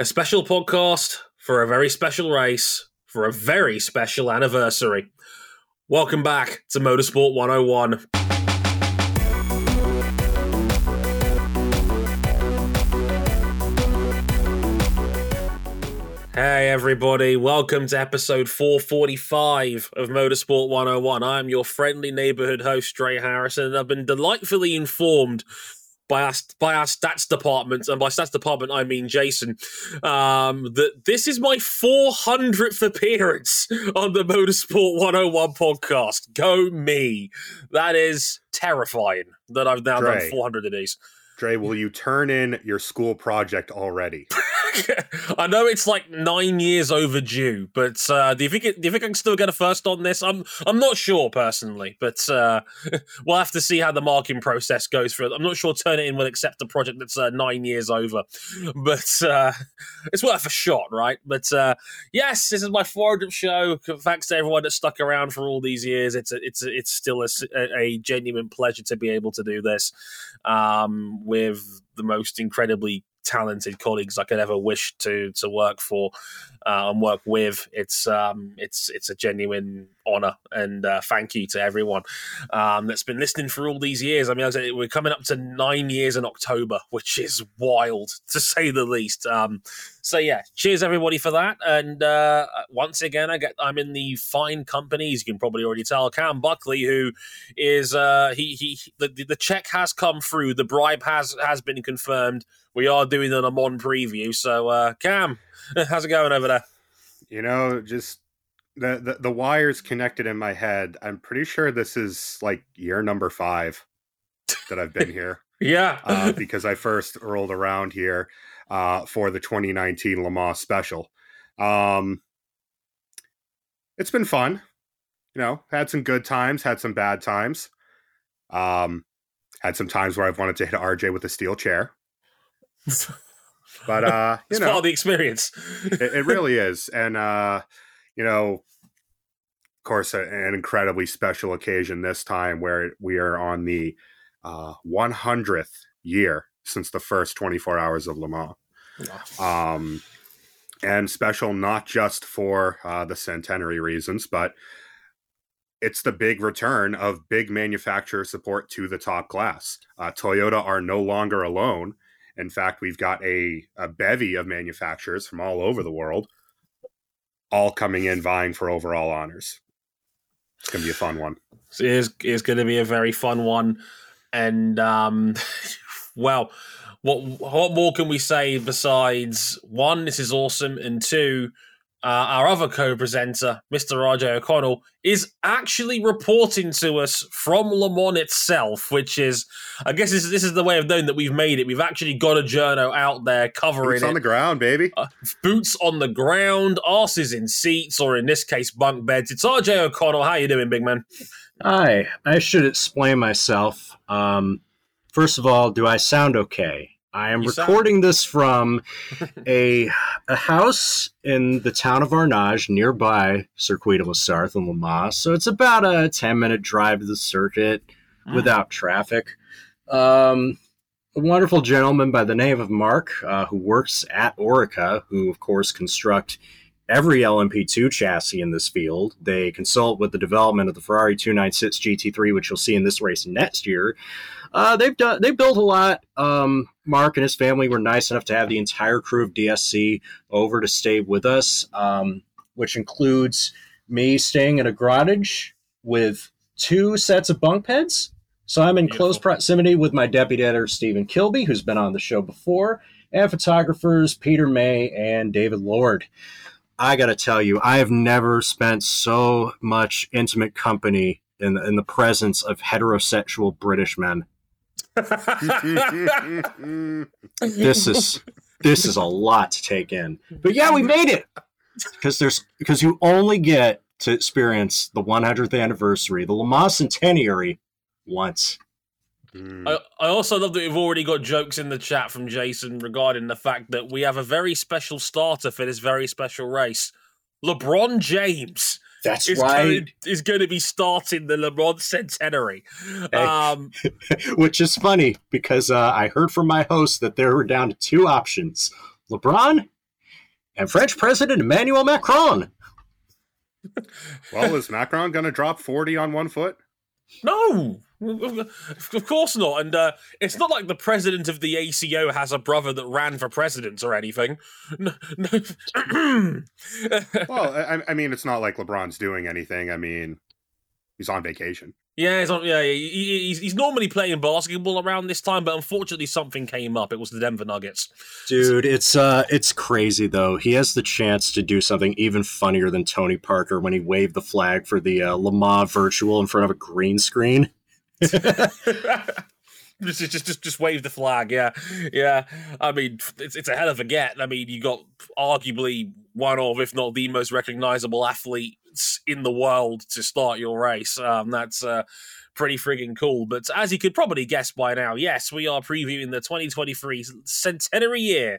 a special podcast for a very special race for a very special anniversary. Welcome back to Motorsport 101. Hey everybody, welcome to episode 445 of Motorsport 101. I'm your friendly neighborhood host, Dre Harrison, and I've been delightfully informed by our by our stats department, and by stats department I mean Jason, um, that this is my 400th appearance on the Motorsport 101 podcast. Go me! That is terrifying that I've now Dre. done 400 of these. Dre, will you turn in your school project already? I know it's like nine years overdue, but uh, do you think it, do you think I can still get a first on this? I'm I'm not sure personally, but uh, we'll have to see how the marking process goes for it. I'm not sure Turnitin will accept a project that's uh, nine years over, but uh, it's worth a shot, right? But uh, yes, this is my 400th show. Thanks to everyone that stuck around for all these years. It's a, it's a, it's still a, a genuine pleasure to be able to do this um, with the most incredibly talented colleagues I could ever wish to to work for uh, and work with. It's um, it's it's a genuine honor and uh, thank you to everyone um, that's been listening for all these years. I mean, I we're coming up to nine years in October, which is wild to say the least. Um, so yeah, cheers everybody for that. And uh, once again, I get I'm in the fine companies. You can probably already tell Cam Buckley, who is uh, he he the, the check has come through. The bribe has has been confirmed. We are doing an Amon preview. So uh, Cam, how's it going over there? You know, just the, the the wires connected in my head. I'm pretty sure this is like year number five that I've been here. yeah, uh, because I first rolled around here uh, for the 2019 Le Mans special. Um, it's been fun. You know, had some good times, had some bad times. Um, had some times where I've wanted to hit RJ with a steel chair. But uh, you it's know, of the experience. it, it really is, and uh, you know, of course, an incredibly special occasion this time where we are on the uh, 100th year since the first 24 hours of Le Mans. Um, and special not just for uh, the centenary reasons, but it's the big return of big manufacturer support to the top class. Uh, Toyota are no longer alone. In fact, we've got a, a bevy of manufacturers from all over the world, all coming in vying for overall honors. It's going to be a fun one. It is, is going to be a very fun one. And, um, well, what, what more can we say besides one, this is awesome, and two, uh, our other co-presenter, Mr. RJ O'Connell, is actually reporting to us from Le Mans itself, which is, I guess, this, this is the way of knowing that we've made it. We've actually got a journo out there covering Boots it. on the ground, baby. Uh, boots on the ground, asses in seats, or in this case, bunk beds. It's RJ O'Connell. How you doing, big man? Hi. I should explain myself. Um, first of all, do I sound okay? I am You recording this from a a house in the town of Arnage, nearby Circuit de la Sarthe in Le Mans. So it's about a ten minute drive to the circuit Mm. without traffic. Um, a wonderful gentleman by the name of Mark, uh, who works at Oreca, who of course construct every LMP2 chassis in this field. They consult with the development of the Ferrari 296 GT3, which you'll see in this race next year. Uh, they've done they built a lot. Um, Mark and his family were nice enough to have the entire crew of DSC over to stay with us, um, which includes me staying in a garage with two sets of bunk beds. So I'm in Beautiful. close proximity with my deputy editor Stephen Kilby, who's been on the show before, and photographers Peter May and David Lord. I got to tell you, I have never spent so much intimate company in the, in the presence of heterosexual British men. This is this is a lot to take in. But yeah, we made it because there's because you only get to experience the 100th anniversary, the Le Mans centenary, once. Mm. I, I also love that we've already got jokes in the chat from Jason regarding the fact that we have a very special starter for this very special race. LeBron James That's is, right. going, is going to be starting the LeBron Centenary. Hey. Um, Which is funny because uh, I heard from my host that there were down to two options: LeBron and French President Emmanuel Macron. well, is Macron going to drop 40 on one foot? No, of course not. And uh, it's not like the president of the ACO has a brother that ran for president or anything. No, no. well, I, I, mean, it's not like LeBron's doing anything. I mean, he's on vacation. Yeah, he's on, yeah, he, he's, he's normally playing basketball around this time, but unfortunately something came up. It was the Denver Nuggets. Dude, it's uh it's crazy though. He has the chance to do something even funnier than Tony Parker when he waved the flag for the uh, Le Mans virtual in front of a green screen. just, just, just, just wave the flag. Yeah, yeah. I mean, it's it's a hell of a get. I mean, you got arguably one of, if not the most recognizable athletes in the world to start your race. Um, that's uh, pretty frigging cool. But as you could probably guess by now, yes, we are previewing the 2023 centenary year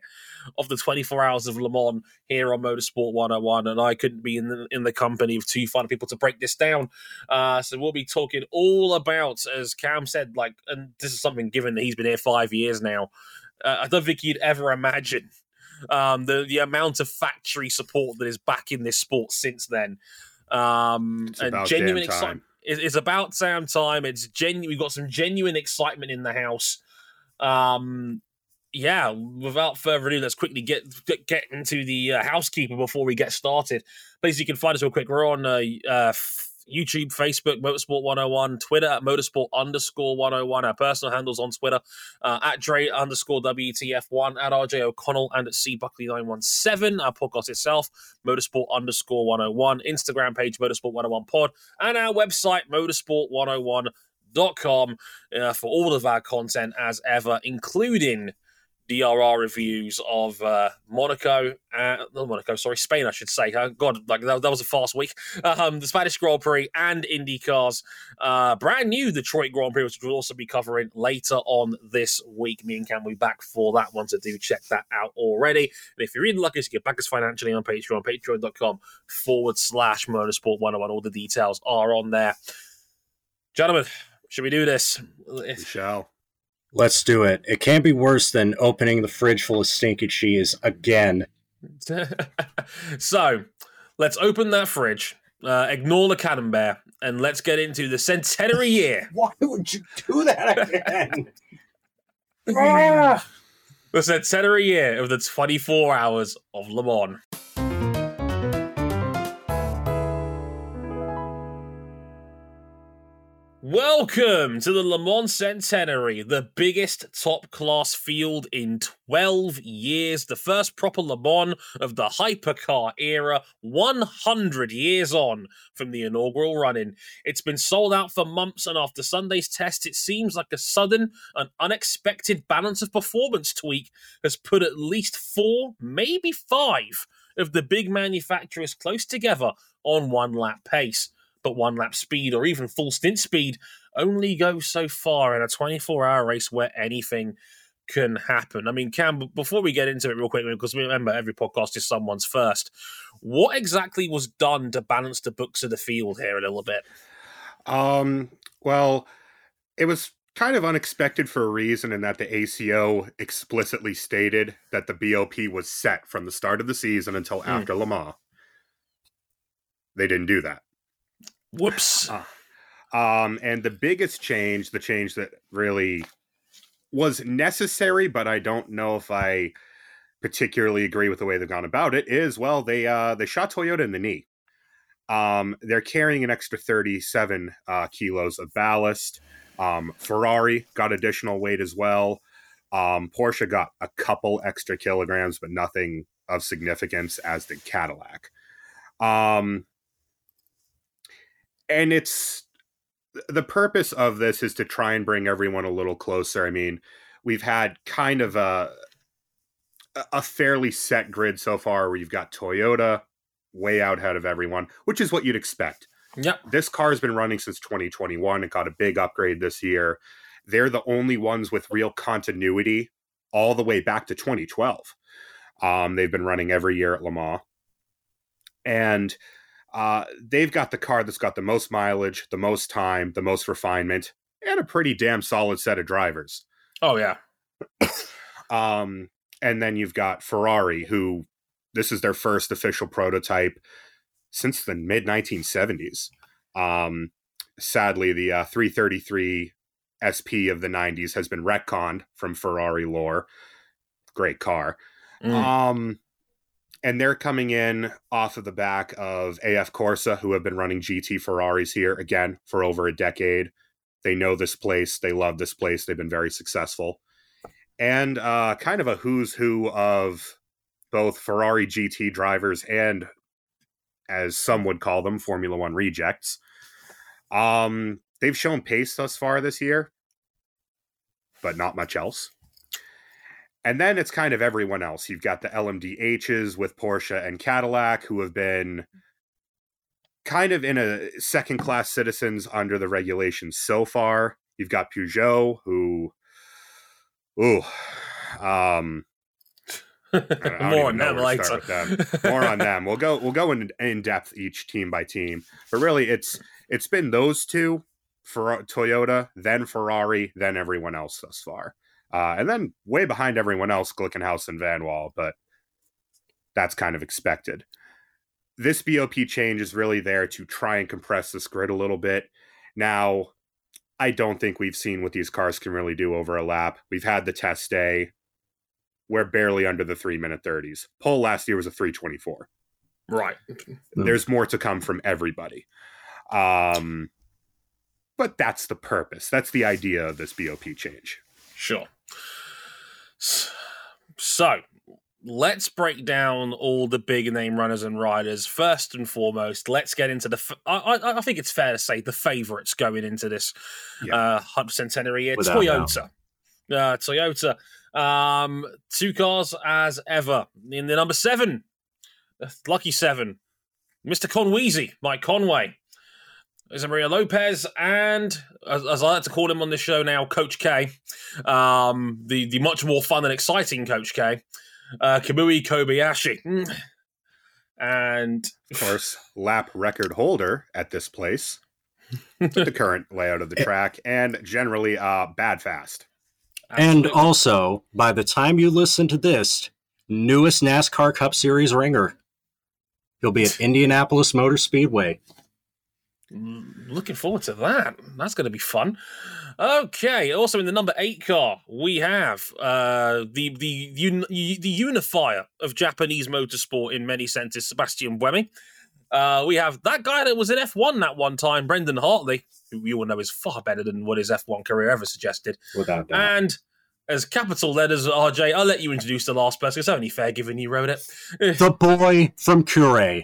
of the 24 Hours of Le Mans here on Motorsport 101, and I couldn't be in the, in the company of two fine people to break this down. Uh, so we'll be talking all about, as Cam said, like, and this is something given that he's been here five years now. Uh, I don't think you'd ever imagine um, the the amount of factory support that is back in this sport since then. Um, it's and genuine excitement it's about Sam time. It's genuine. We've got some genuine excitement in the house. Um, yeah. Without further ado, let's quickly get get, into the uh, housekeeper before we get started. Please, you can find us real quick. We're on uh, uh, YouTube, Facebook, Motorsport 101, Twitter at Motorsport underscore 101. Our personal handles on Twitter uh, at Dre underscore WTF1, at RJ O'Connell, and at C Buckley 917. Our podcast itself, Motorsport underscore 101. Instagram page, Motorsport 101 Pod, and our website, Motorsport 101. Dot com uh, for all of our content as ever, including DRR reviews of uh, Monaco, uh, not Monaco, sorry, Spain, I should say. Uh, God, like that, that, was a fast week. Um, the Spanish Grand Prix and IndyCars, uh, brand new Detroit Grand Prix, which we'll also be covering later on this week. Me and Cam will be back for that one, so do check that out already. And if you're really lucky to get back us financially on Patreon, patreon.com forward slash motorsport 101. All the details are on there. Gentlemen, should we do this? We shall. Let's do it. It can't be worse than opening the fridge full of stinky cheese again. so, let's open that fridge, uh, ignore the camembert, and let's get into the centenary year. Why would you do that again? the centenary year of the 24 hours of Le Mans. Welcome to the Le Mans Centenary, the biggest top class field in 12 years, the first proper Le Mans of the hypercar era, 100 years on from the inaugural run in. It's been sold out for months, and after Sunday's test, it seems like a sudden and unexpected balance of performance tweak has put at least four, maybe five, of the big manufacturers close together on one lap pace but one lap speed or even full stint speed only goes so far in a 24 hour race where anything can happen. I mean, Cam, before we get into it real quick, because remember every podcast is someone's first, what exactly was done to balance the books of the field here a little bit? Um, well, it was kind of unexpected for a reason in that the ACO explicitly stated that the BOP was set from the start of the season until hmm. after Le Mans. They didn't do that. Whoops. Uh, um, and the biggest change, the change that really was necessary, but I don't know if I particularly agree with the way they've gone about it, is well, they uh, they shot Toyota in the knee. Um, they're carrying an extra 37 uh, kilos of ballast. Um, Ferrari got additional weight as well. Um, Porsche got a couple extra kilograms, but nothing of significance, as did Cadillac. Um, and it's the purpose of this is to try and bring everyone a little closer. I mean, we've had kind of a a fairly set grid so far where you've got Toyota way out ahead of everyone, which is what you'd expect. Yeah. This car has been running since 2021. It got a big upgrade this year. They're the only ones with real continuity all the way back to 2012. Um, they've been running every year at Le Mans. And uh, they've got the car that's got the most mileage, the most time, the most refinement, and a pretty damn solid set of drivers. Oh yeah. um, and then you've got Ferrari, who this is their first official prototype since the mid 1970s. Um, sadly, the uh, 333 SP of the 90s has been retconned from Ferrari lore. Great car. Mm. Um, and they're coming in off of the back of AF Corsa, who have been running GT Ferraris here again for over a decade. They know this place. They love this place. They've been very successful. And uh, kind of a who's who of both Ferrari GT drivers and, as some would call them, Formula One rejects. Um, they've shown pace thus far this year, but not much else. And then it's kind of everyone else. You've got the LMDHs with Porsche and Cadillac, who have been kind of in a second class citizens under the regulations so far. You've got Peugeot, who, ooh, um, I don't- I don't More on them where later. start with them. More on them. We'll go. We'll go in, in depth each team by team. But really, it's it's been those two for Toyota, then Ferrari, then everyone else thus far, uh, and then way behind everyone else, Glickenhaus and Vanwall. But that's kind of expected. This BOP change is really there to try and compress this grid a little bit. Now, I don't think we've seen what these cars can really do over a lap. We've had the test day. We're barely under the three minute 30s. Pole last year was a 324. right. Hmm. There's more to come from everybody. Um, but that's the purpose. That's the idea of this BOP change. Sure. So, let's break down all the big name runners and riders. First and foremost, let's get into the. F- I, I, I think it's fair to say the favourites going into this Yeah. uh, 100 centenary year. Without Toyota. Uh, Toyota. Um, two cars as ever. In the number seven, uh, lucky seven, Mr. Conweezy, Mike Conway. There's Maria Lopez and, as, as I like to call him on this show now, Coach K, um, the the much more fun and exciting Coach K, uh, Kamui Kobayashi, Mm. and Of course, lap record holder at this place, with the current layout of the track, and generally uh, bad fast. And also, by the time you listen to this, newest NASCAR Cup Series ringer. He'll be at Indianapolis Motor Speedway. Mm, Looking forward to that. That's going to be fun. Okay. Also in the number eight car, we have uh, the the un- the unifier of Japanese motorsport in many senses, Sebastian Buemi. Uh, we have that guy that was in F1 that one time, Brendan Hartley, who you all know is far better than what his F1 career ever suggested. Without doubt. And as capital letters, RJ, I'll let you introduce the last person. It's only fair given you wrote it. the boy from Kure,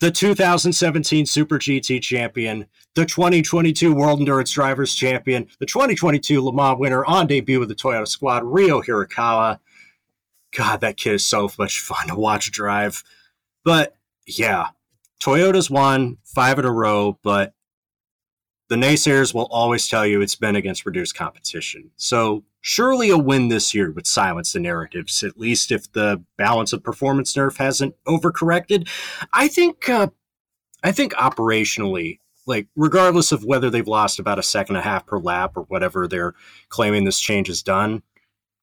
the 2017 Super GT champion, the 2022 World Endurance Drivers champion, the 2022 Le Mans winner on debut with the Toyota squad, Ryo Hirakawa. God, that kid is so much fun to watch drive. But yeah, Toyota's won five in a row, but the naysayers will always tell you it's been against reduced competition. So surely a win this year would silence the narratives, at least if the balance of performance nerf hasn't overcorrected. I think uh, I think operationally, like regardless of whether they've lost about a second and a half per lap or whatever they're claiming this change has done,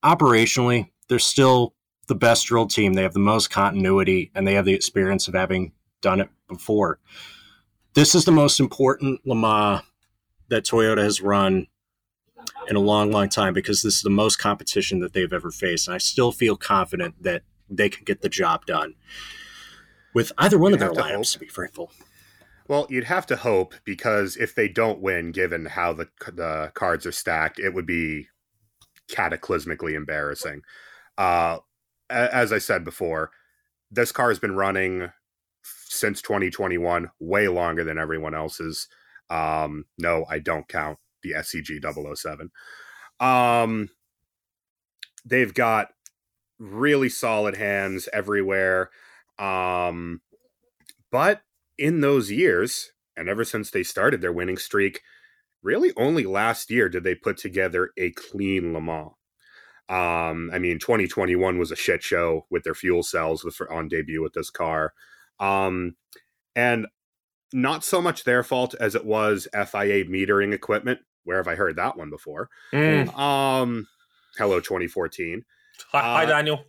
operationally, they're still the best drilled team. They have the most continuity and they have the experience of having done it before. This is the most important Le Mans that Toyota has run in a long, long time because this is the most competition that they've ever faced. And I still feel confident that they can get the job done with either one You of their to lineups, hope. to be frankful. Well, you'd have to hope because if they don't win, given how the the cards are stacked, it would be cataclysmically embarrassing. Uh, as I said before, this car has been running since 2021, way longer than everyone else's. Um, no, I don't count the SCG 007. Um, they've got really solid hands everywhere. Um, but in those years, and ever since they started their winning streak, really only last year did they put together a clean Le Mans. Um, I mean, 2021 was a shit show with their fuel cells on debut with this car. Um, and not so much their fault as it was FIA metering equipment. Where have I heard that one before? Mm. Um, hello, 2014. Hi, hi Uh, Daniel.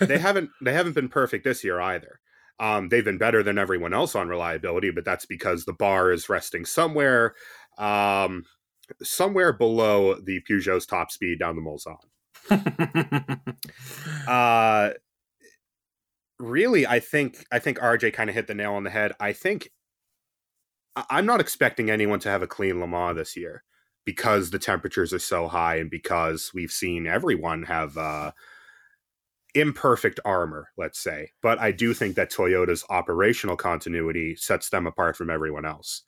they haven't they haven't been perfect this year either. Um, they've been better than everyone else on reliability, but that's because the bar is resting somewhere, um, somewhere below the Peugeot's top speed down the Mulsanne. Uh, really, I think I think RJ kind of hit the nail on the head. I think I'm not expecting anyone to have a clean Le Mans this year because the temperatures are so high and because we've seen everyone have uh, imperfect armor, let's say. But I do think that Toyota's operational continuity sets them apart from everyone else.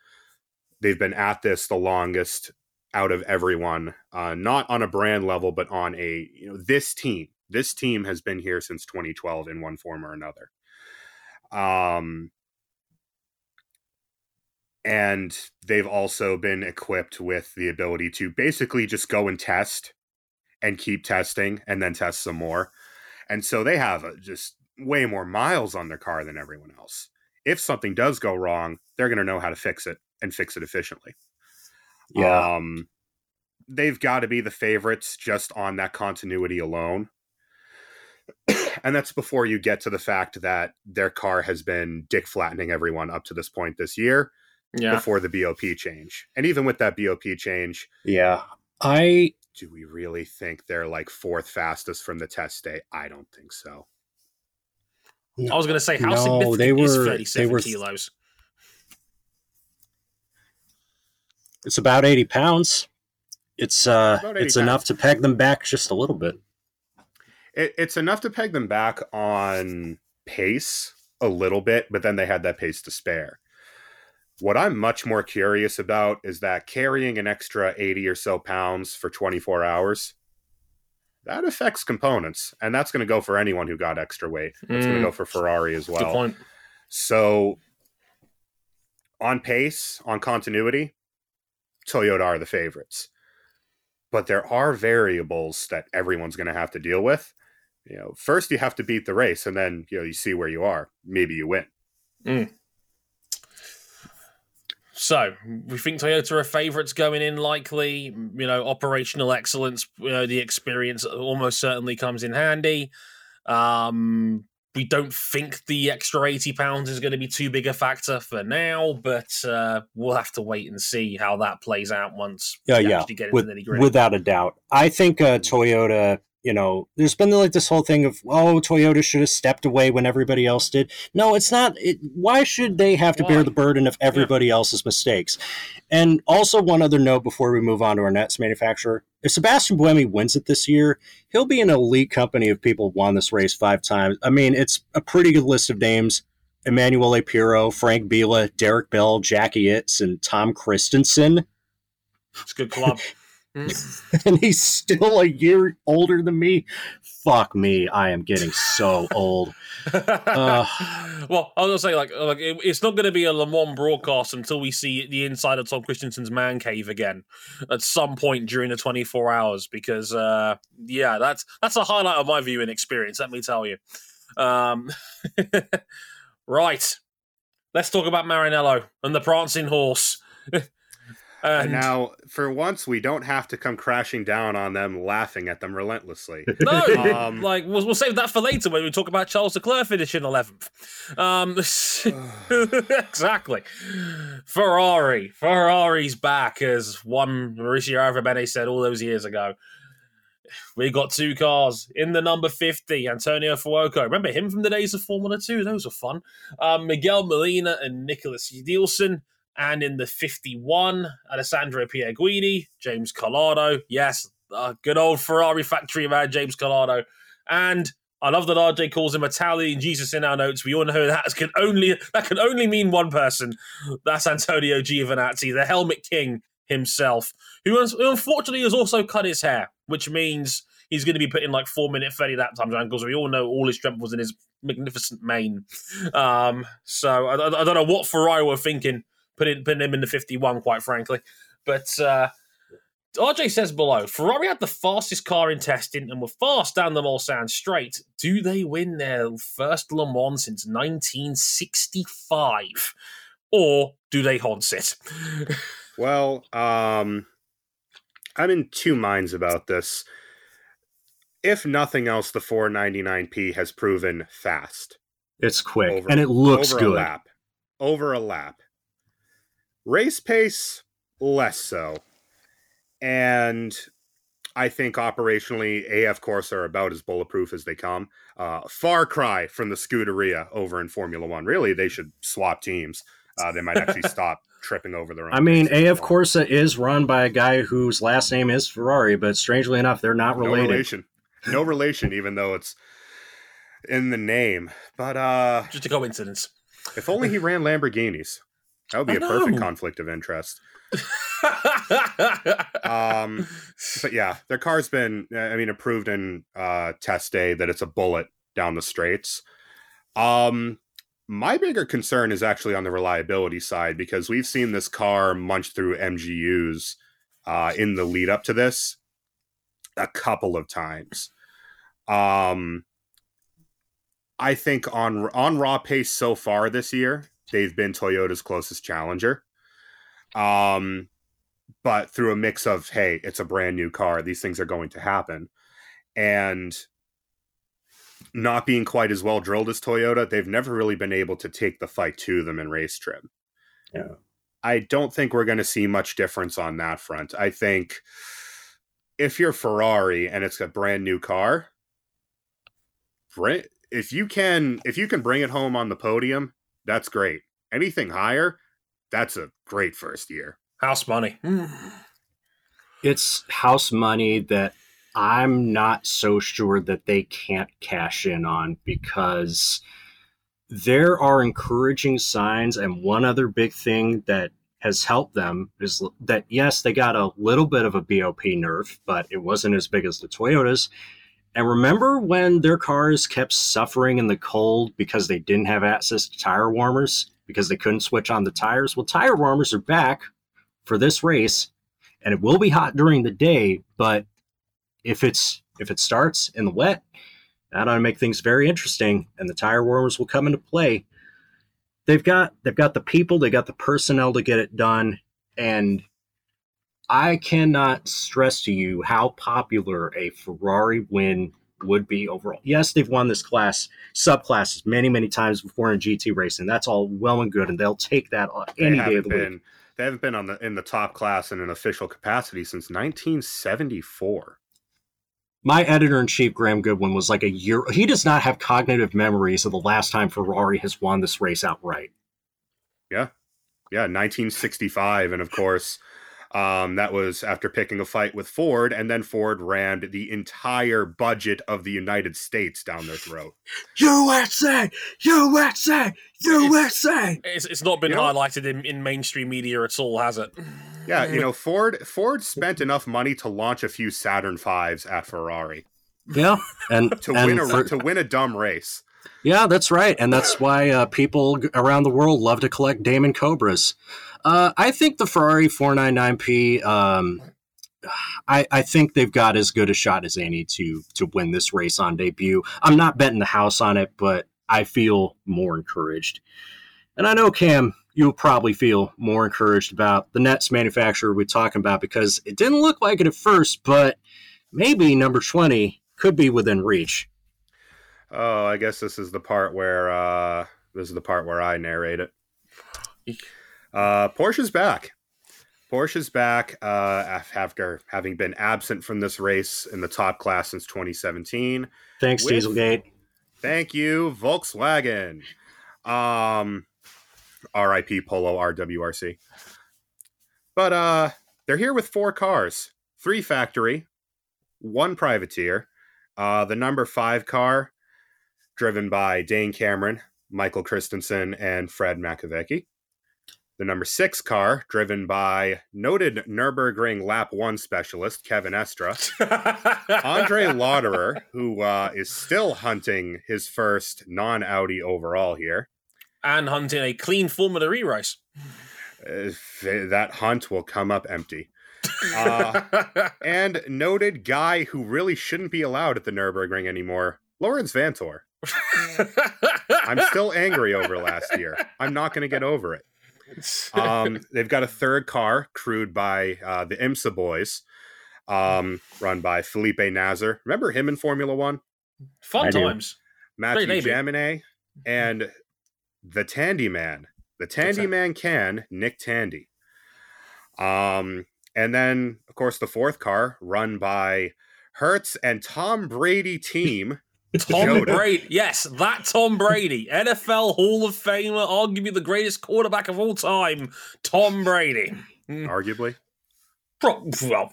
They've been at this the longest out of everyone, uh, not on a brand level, but on a you know this team. This team has been here since 2012 in one form or another. Um, and they've also been equipped with the ability to basically just go and test and keep testing and then test some more. And so they have uh, just way more miles on their car than everyone else. If something does go wrong, they're going to know how to fix it and fix it efficiently. Yeah. Um, they've got to be the favorites just on that continuity alone. and that's before you get to the fact that their car has been dick flattening everyone up to this point this year yeah. before the BOP change. And even with that BOP change, Yeah. I do we really think they're like fourth fastest from the test day? I don't think so. I was going to say, how No, significant they is were- 37 they were- kilos? it's about 80 pounds. It's uh About 80 it's enough to peg them back just a little bit. It, it's enough to peg them back on pace a little bit, but then they had that pace to spare. What I'm much more curious about is that carrying an extra 80 or so pounds for 24 hours, that affects components. And that's going to go for anyone who got extra weight. It's going Mm, to go for Ferrari as Good well. point. So, on pace, on continuity, Toyota are the favorites. But there are variables that everyone's going to have to deal with. You know, first you have to beat the race, and then you know you see where you are. Maybe you win. So we think Toyota are favourites going in. Likely, you know, operational excellence. You know, the experience almost certainly comes in handy. Um, we don't think the extra eighty pounds is going to be too big a factor for now, but uh, we'll have to wait and see how that plays out once Yeah, we yeah, actually get into the. Without a doubt. I think uh, Toyota, you know, there's been like this whole thing of, oh, Toyota should have stepped away when everybody else did. No, it's not. It, why should they have to Why? bear the burden of everybody else's mistakes? And also, one other note before we move on to our next manufacturer. If Sebastian Buemi wins it this year, he'll be an elite company of people who've won this race five times. I mean, it's a pretty good list of names. Emanuele Pirro, Frank Biela, Derek Bell, Jacky Ickx, and Tom Kristensen. it's a good club. And he's still a year older than me. Fuck me, I am getting so old. Uh. well, I was gonna say like like it, it's not going to be a Le Mans broadcast until we see the inside of Tom Kristensen's man cave again at some point during the twenty four hours because uh, yeah, that's that's a highlight of my viewing experience. Let me tell you. Um, right, let's talk about Maranello and the prancing horse. And now, for once, we don't have to come crashing down on them, laughing at them relentlessly. No, Um, like we'll, we'll save that for later when we talk about Charles Leclerc finishing eleventh. Um, exactly. Ferrari, Ferrari's back, as one Maurizio Arrivabene said all those years ago. We got two cars in the number fifty. Antonio Fuoco, remember him from the days of Formula Two? Those were fun. Um, Miguel Molina and Nicklas Nielsen. And in the 51, Alessandro Pierguidi, James Calado. Yes, uh, good old Ferrari factory man, James Calado. And I love that RJ calls him Italian Jesus in our notes. We all know that can only that can only mean one person. That's Antonio Giovinazzi, the Helmet King himself, who, unfortunately has also cut his hair, which means he's going to be putting like four minute 30 lap times because we all know all his strength was in his magnificent mane. Um, so I- I don't know what Ferrari were thinking putting, putting him in the 51, quite frankly. But uh, RJ says below Ferrari had the fastest car in testing and were fast down the Mulsanne straight. Do they win their first Le Mans since 1965? Or do they Hans it? Well, um, I'm in two minds about this. if nothing else, the 499p has proven fast. It's quick Over- and it looks over a good. lap. Over a lap. Race pace, less so. And I think operationally, AF Corsa are about as bulletproof as they come. Uh, far cry from the Scuderia over in Formula One. Really, they should swap teams. Uh, they might actually stop tripping over their own. I mean, pace. AF Corsa is run by a guy whose last name is Ferrari, but strangely enough, they're not related. No relation. No relation, even though it's in the name. But uh, Just a coincidence. if only he ran Lamborghinis. That would be I a perfect conflict of interest. Um, but yeah, their car's been, I mean, approved in uh, test day that it's a bullet down the straights. Um, my bigger concern is actually on the reliability side because we've seen this car munch through MGUs uh, in the lead up to this a couple of times. Um, I think on on raw pace so far this year, they've been Toyota's closest challenger. Um, but through a mix of hey, it's a brand new car, these things are going to happen, and not being quite as well drilled as Toyota, they've never really been able to take the fight to them in race trim. Yeah. I don't think we're going to see much difference on that front. I think if you're Ferrari and it's a brand new car, if you can if you can bring it home on the podium, that's great. Anything higher, that's a great first year. House money. It's house money that I'm not so sure that they can't cash in on because there are encouraging signs. And one other big thing that has helped them is that, yes, they got a little bit of a BOP nerf, but it wasn't as big as the Toyotas. And remember when their cars kept suffering in the cold because they didn't have access to tire warmers because they couldn't switch on the tires? Well, tire warmers are back for this race and it will be hot during the day but if it's if it starts in the wet that ought to make things very interesting and the tire warmers will come into play they've got they've got the people they got the personnel to get it done and i cannot stress to you how popular a ferrari win would be overall yes they've won this class subclasses many many times before in gt racing that's all well and good and they'll take that uh, on any day of the week they haven't been on the in the top class in an official capacity since 1974. My editor in chief, Graham Goodwin, was like a year. He does not have cognitive memories of the last time Ferrari has won this race outright. Yeah, yeah, 1965, and of course, um, that was after picking a fight with Ford, and then Ford rammed the entire budget of the United States down their throat. USA, USA, USA. It's, it's not been You know- highlighted in, in mainstream media at all, has it? Yeah, you know, Ford Ford spent enough money to launch a few Saturn Fives at Ferrari Yeah, and to and win a for- to win a dumb race. yeah, that's right, and that's why uh, people around the world love to collect Damon Cobras. Uh, I think the Ferrari 499p. Um, I, I think they've got as good a shot as any to to win this race on debut. I'm not betting the house on it, but I feel more encouraged. And I know Cam, you'll probably feel more encouraged about the Nets manufacturer we're talking about because it didn't look like it at first, but maybe number 20 could be within reach. Oh, I guess this is the part where uh, this is the part where I narrate it. Uh, Porsche's back. Porsche's back uh, after having been absent from this race in the top class since 2017. Thanks, With- Dieselgate. Thank you, Volkswagen. Um, RIP Polo RWRC. But uh, they're here with four cars, three factory, one privateer. Uh, the number five car, driven by Dane Cameron, Michael Christensen, and Fred Makowiecki. The number six car, driven by noted Nürburgring Lap 1 specialist Kevin Estre. Andre Lotterer, who uh, is still hunting his first non Audi overall here. and hunting a clean Formula E race. Uh, that hunt will come up empty. Uh, and noted guy who really shouldn't be allowed at the Nürburgring anymore, Laurens Vanthoor. I'm still angry over last year. I'm not going to get over it. Um, they've got a third car crewed by uh, the IMSA boys. um, run by Felipe Nasr. Remember him in Formula One? Fun I do. times. Mathieu Great. Jaminet and the Tandy Man. The Tandy? Man can, Nick Tandy. Um, and then, of course, the fourth car run by Hertz and Tom Brady team. Tom Brady. Yes, that Tom Brady. NFL Hall of Famer, arguably the greatest quarterback of all time. Tom Brady. arguably. Pro- well,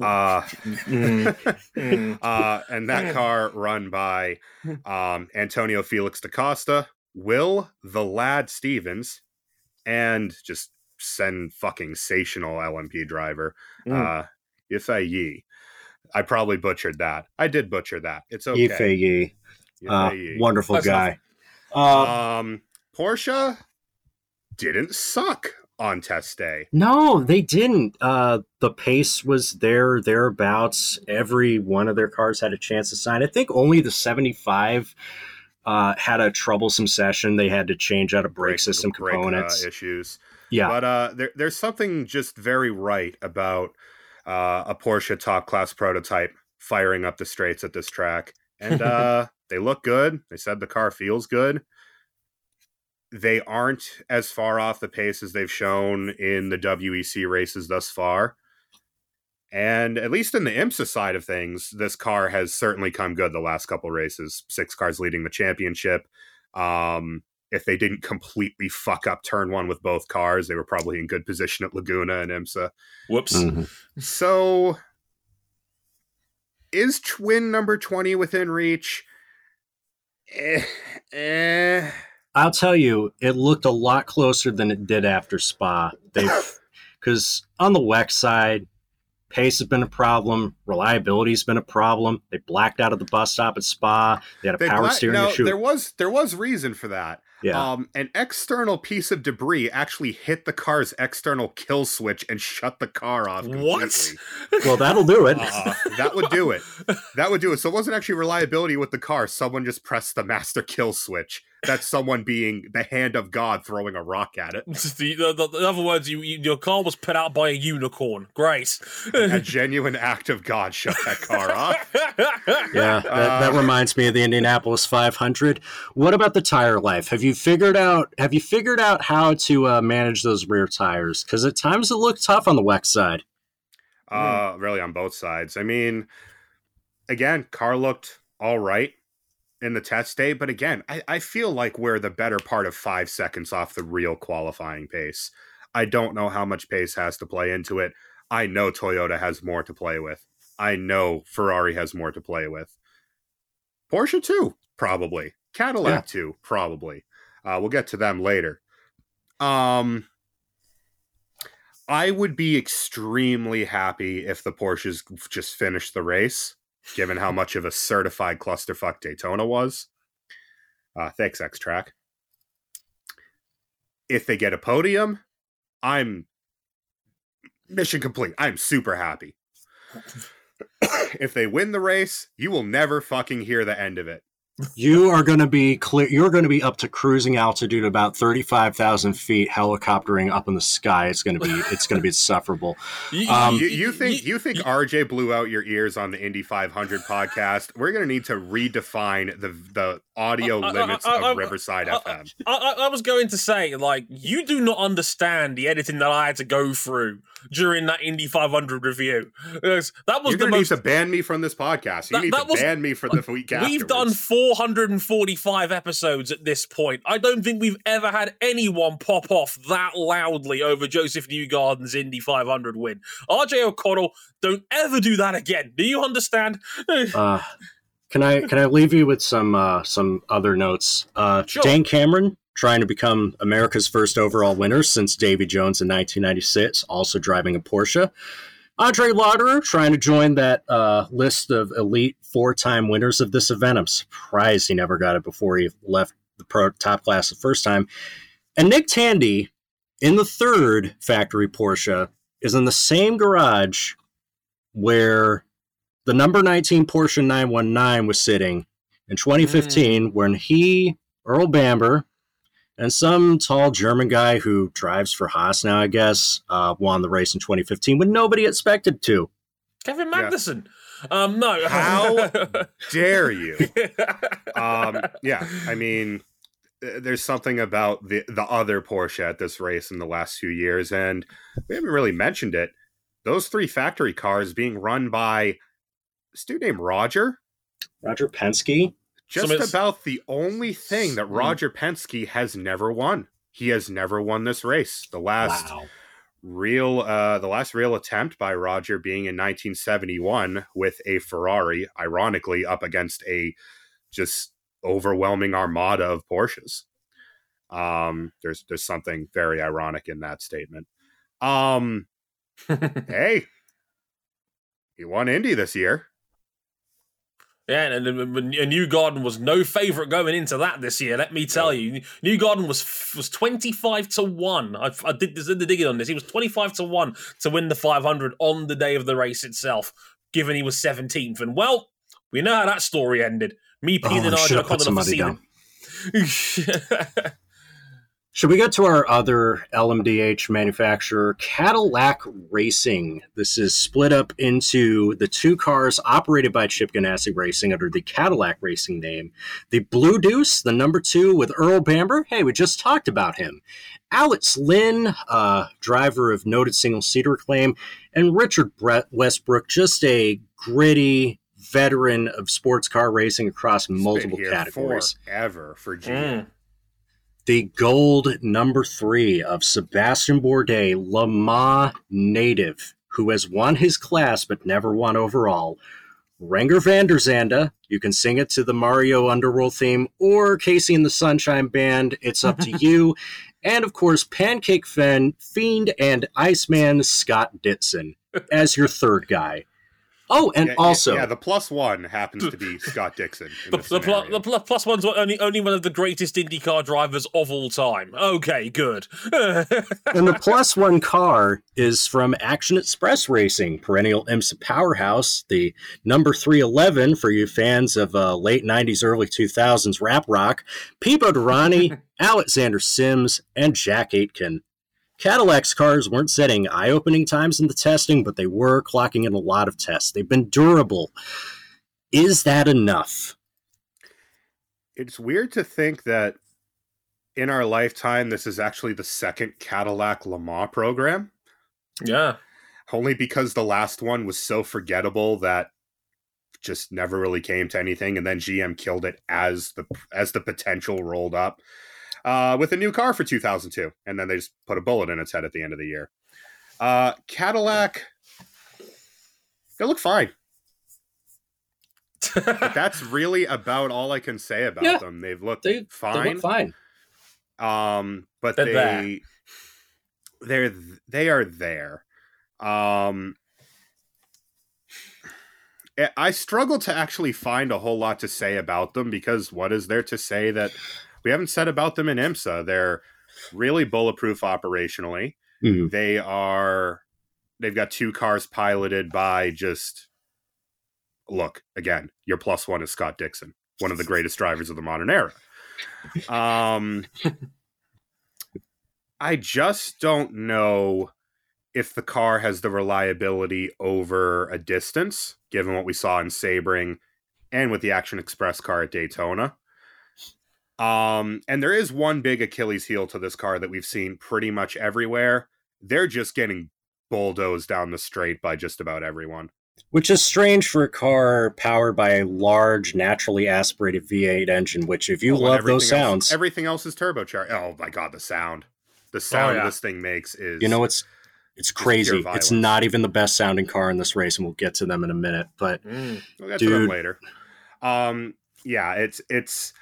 Uh, Mm. uh, and that car run by um, Antonio Felix da Costa, Will the Lad Stevens, and just send fucking sensational LMP driver, Mm. uh, Ifeyi. I probably butchered that. I did butcher that. It's okay. Ifeyi, uh, Ifeyi. wonderful That's guy. Uh, Um, Porsche didn't suck on test day. no, they didn't. Uh, the pace was there, thereabouts. Every one of their cars had a chance to sign. I think only the 75 uh, had a troublesome session. They had to change out a brake system brake, uh, components. issues. yeah. But uh, there, there's something just very right about uh, a Porsche top class prototype firing up the straights at this track. And uh, they look good. They said the car feels good. They aren't as far off the pace as they've shown in the WEC races thus far. And at least in the IMSA side of things, this car has certainly come good the last couple races. Six cars leading the championship. Um, if they didn't completely fuck up turn one with both cars, they were probably in good position at Laguna and IMSA. Whoops. Mhm. So, is twin number 20 within reach? Eh, eh. I'll tell you, it looked a lot closer than it did after Spa. They've because on the WEC side, pace has been a problem, reliability's been a problem. They blacked out at the bus stop at Spa. They had a They power bla- steering no, issue. there was there was reason for that. Yeah, Um, an external piece of debris actually hit the car's external kill switch and shut the car off. What? well, that'll do it. Uh, that would do it. That would do it. So it wasn't actually reliability with the car. Someone just pressed the master kill switch. That's someone being the hand of God throwing a rock at it. The, the, the- in other words, you, you, your car was put out by a unicorn. Great. A genuine act of God shut that car off. Yeah, that, that Uh, reminds me of the Indianapolis 500. What about the tire life? Have you figured out? Have you figured out how to uh, manage those rear tires? Because at times it looked tough on the WEC side. Uh, really on both sides. I mean, again, car looked all right in the test day, but again, I, I feel like we're the better part of five seconds off the real qualifying pace. I don't know how much pace has to play into it. I know Toyota has more to play with. I know Ferrari has more to play with. Porsche too, probably. Cadillac Yeah. too, probably. Uh, we'll get to them later. Um, I would be extremely happy if the Porsches just finished the race, given how much of a certified clusterfuck Daytona was. Uh, thanks, Xtrac. If they get a podium, I'm mission complete. I'm super happy. if they win the race, you will never fucking hear the end of it. You are going to be clear. You're going to be up to cruising altitude about thirty-five thousand feet, helicoptering up in the sky. It's going to be. It's going to be insufferable. You- Um, you, you think you think RJ blew out your ears on the Indy 500 podcast? We're gonna need to redefine the the audio I- I- limits I- I- of Riverside I- FM. I, I, I was going to say, like, you do not understand the editing that I had to go through during that Indy 500 review. That was You're the gonna most. need to ban me from this podcast. You That- need that to was- ban me for the week We've done done 445 episodes at this point. I don't think we've ever had anyone pop off that loudly over Josef Newgarden's Indy 500 win. RJ O'Connell, don't ever do that again. Do you understand? Uh, can I can I leave you with some uh, some other notes? Uh, Sure. Dane Cameron trying to become America's first overall winner since Davy Jones in 1996, also driving a Porsche. Andre Lotterer trying to join that uh, list of elite four-time winners of this event. I'm surprised he never got it before he left the pro top class the first time. And Nick Tandy in the third factory Porsche is in the same garage where the number 19 Porsche 919 was sitting in 2015 when he, Earl Bamber, And some tall German guy who drives for Haas now, I guess, uh, won the race in 2015 when nobody expected to. Kevin Magnussen. Um, no. How dare you? Um, yeah, I mean, uh, there's something about the the other Porsche at this race in the last few years, and we haven't really mentioned it. Those three factory cars being run by a dude named Roger. Roger Penske. Just So about the only thing that Mm. Roger Penske has never won. He has never won this race. The last Wow. real uh the last real attempt by Roger being in 1971 with a Ferrari ironically up against a just overwhelming armada of Porsches. Um there's there's something very ironic in that statement. Um hey he won Indy this year. Yeah, and, and, and and Newgarden was no favourite going into that this year. Let me tell No. you, Newgarden was was twenty five to one. I, I did, did the digging on this. He was twenty five to one to win the five hundred on the day of the race itself, given he was seventeenth. And well, we know how that story ended. Me Oh, peeing I in should have Arjun put some money O'Connor Should we get to our other LMDH manufacturer, Cadillac Racing? This is split up into the two cars operated by Chip Ganassi Racing under the Cadillac Racing name. The Blue Deuce, the number two with Earl Bamber. Hey, we just talked about him. Alex Lynn, uh, driver of noted single seater claim, and Richard Brett Westbrook, just a gritty veteran of sports car racing across He's been multiple here categories Forever for GM. Mm. The gold number three of Sebastian Bourdais, Le Mans native, who has won his class but never won overall. Renger van der Zande, you can sing it to the Mario Underworld theme or KC and the Sunshine Band, it's up to you. And of course, Pancake Fen, Fiend, and Iceman Scott Dixon as your third guy. Oh, and Yeah, yeah, also, yeah, the plus one happens to be Scott Dixon. The, the, pl- the pl- plus one's only only one of the greatest IndyCar drivers of all time. Okay, good. and the plus one car is from Action Express Racing, perennial IMSA powerhouse, the number 311 for you fans of uh, late 90s, early 2000s rap rock, Pipo Derani, Alexander Sims, and Jack Aitken. Cadillac's cars weren't setting eye opening times in the testing, but they were clocking in a lot of tests. They've been durable. Is that enough? it's weird to think that in our lifetime, this is actually the second Cadillac Le Mans program, yeah. only because the last one was so forgettable that just never really came to anything, and then GM killed it as the as the potential rolled up uh, with a new car for 2002, and then they just put a bullet in its head at the end of the year. Uh, Cadillac, they look fine. That's really about all I can say about Yeah. them. They've looked They, fine. they look fine. um but They're they there. they're they are there um i struggle to actually find a whole lot to say about them because what is there to say that we haven't said about them in imsa. They're really bulletproof operationally. Mhm. they are they've got two cars piloted by just look again your plus one is scott dixon one of the greatest drivers of the modern era. Um i just don't know if the car has the reliability over a distance given what we saw in Sebring and with the action express car at daytona um and there is one big achilles heel to this car that we've seen pretty much everywhere they're just getting bulldozed down the straight by just about everyone. Which is strange for a car powered by a large, naturally aspirated V8 engine, which, if you Oh, love those everything else- sounds, everything else is turbocharged. Oh my god, the sound, the sound yeah. this thing makes is you know, it's it's crazy. It's not even the best sounding car in this race, and we'll get to them in a minute. But Mm. We'll get to them Dude. later. Um, yeah, it's it's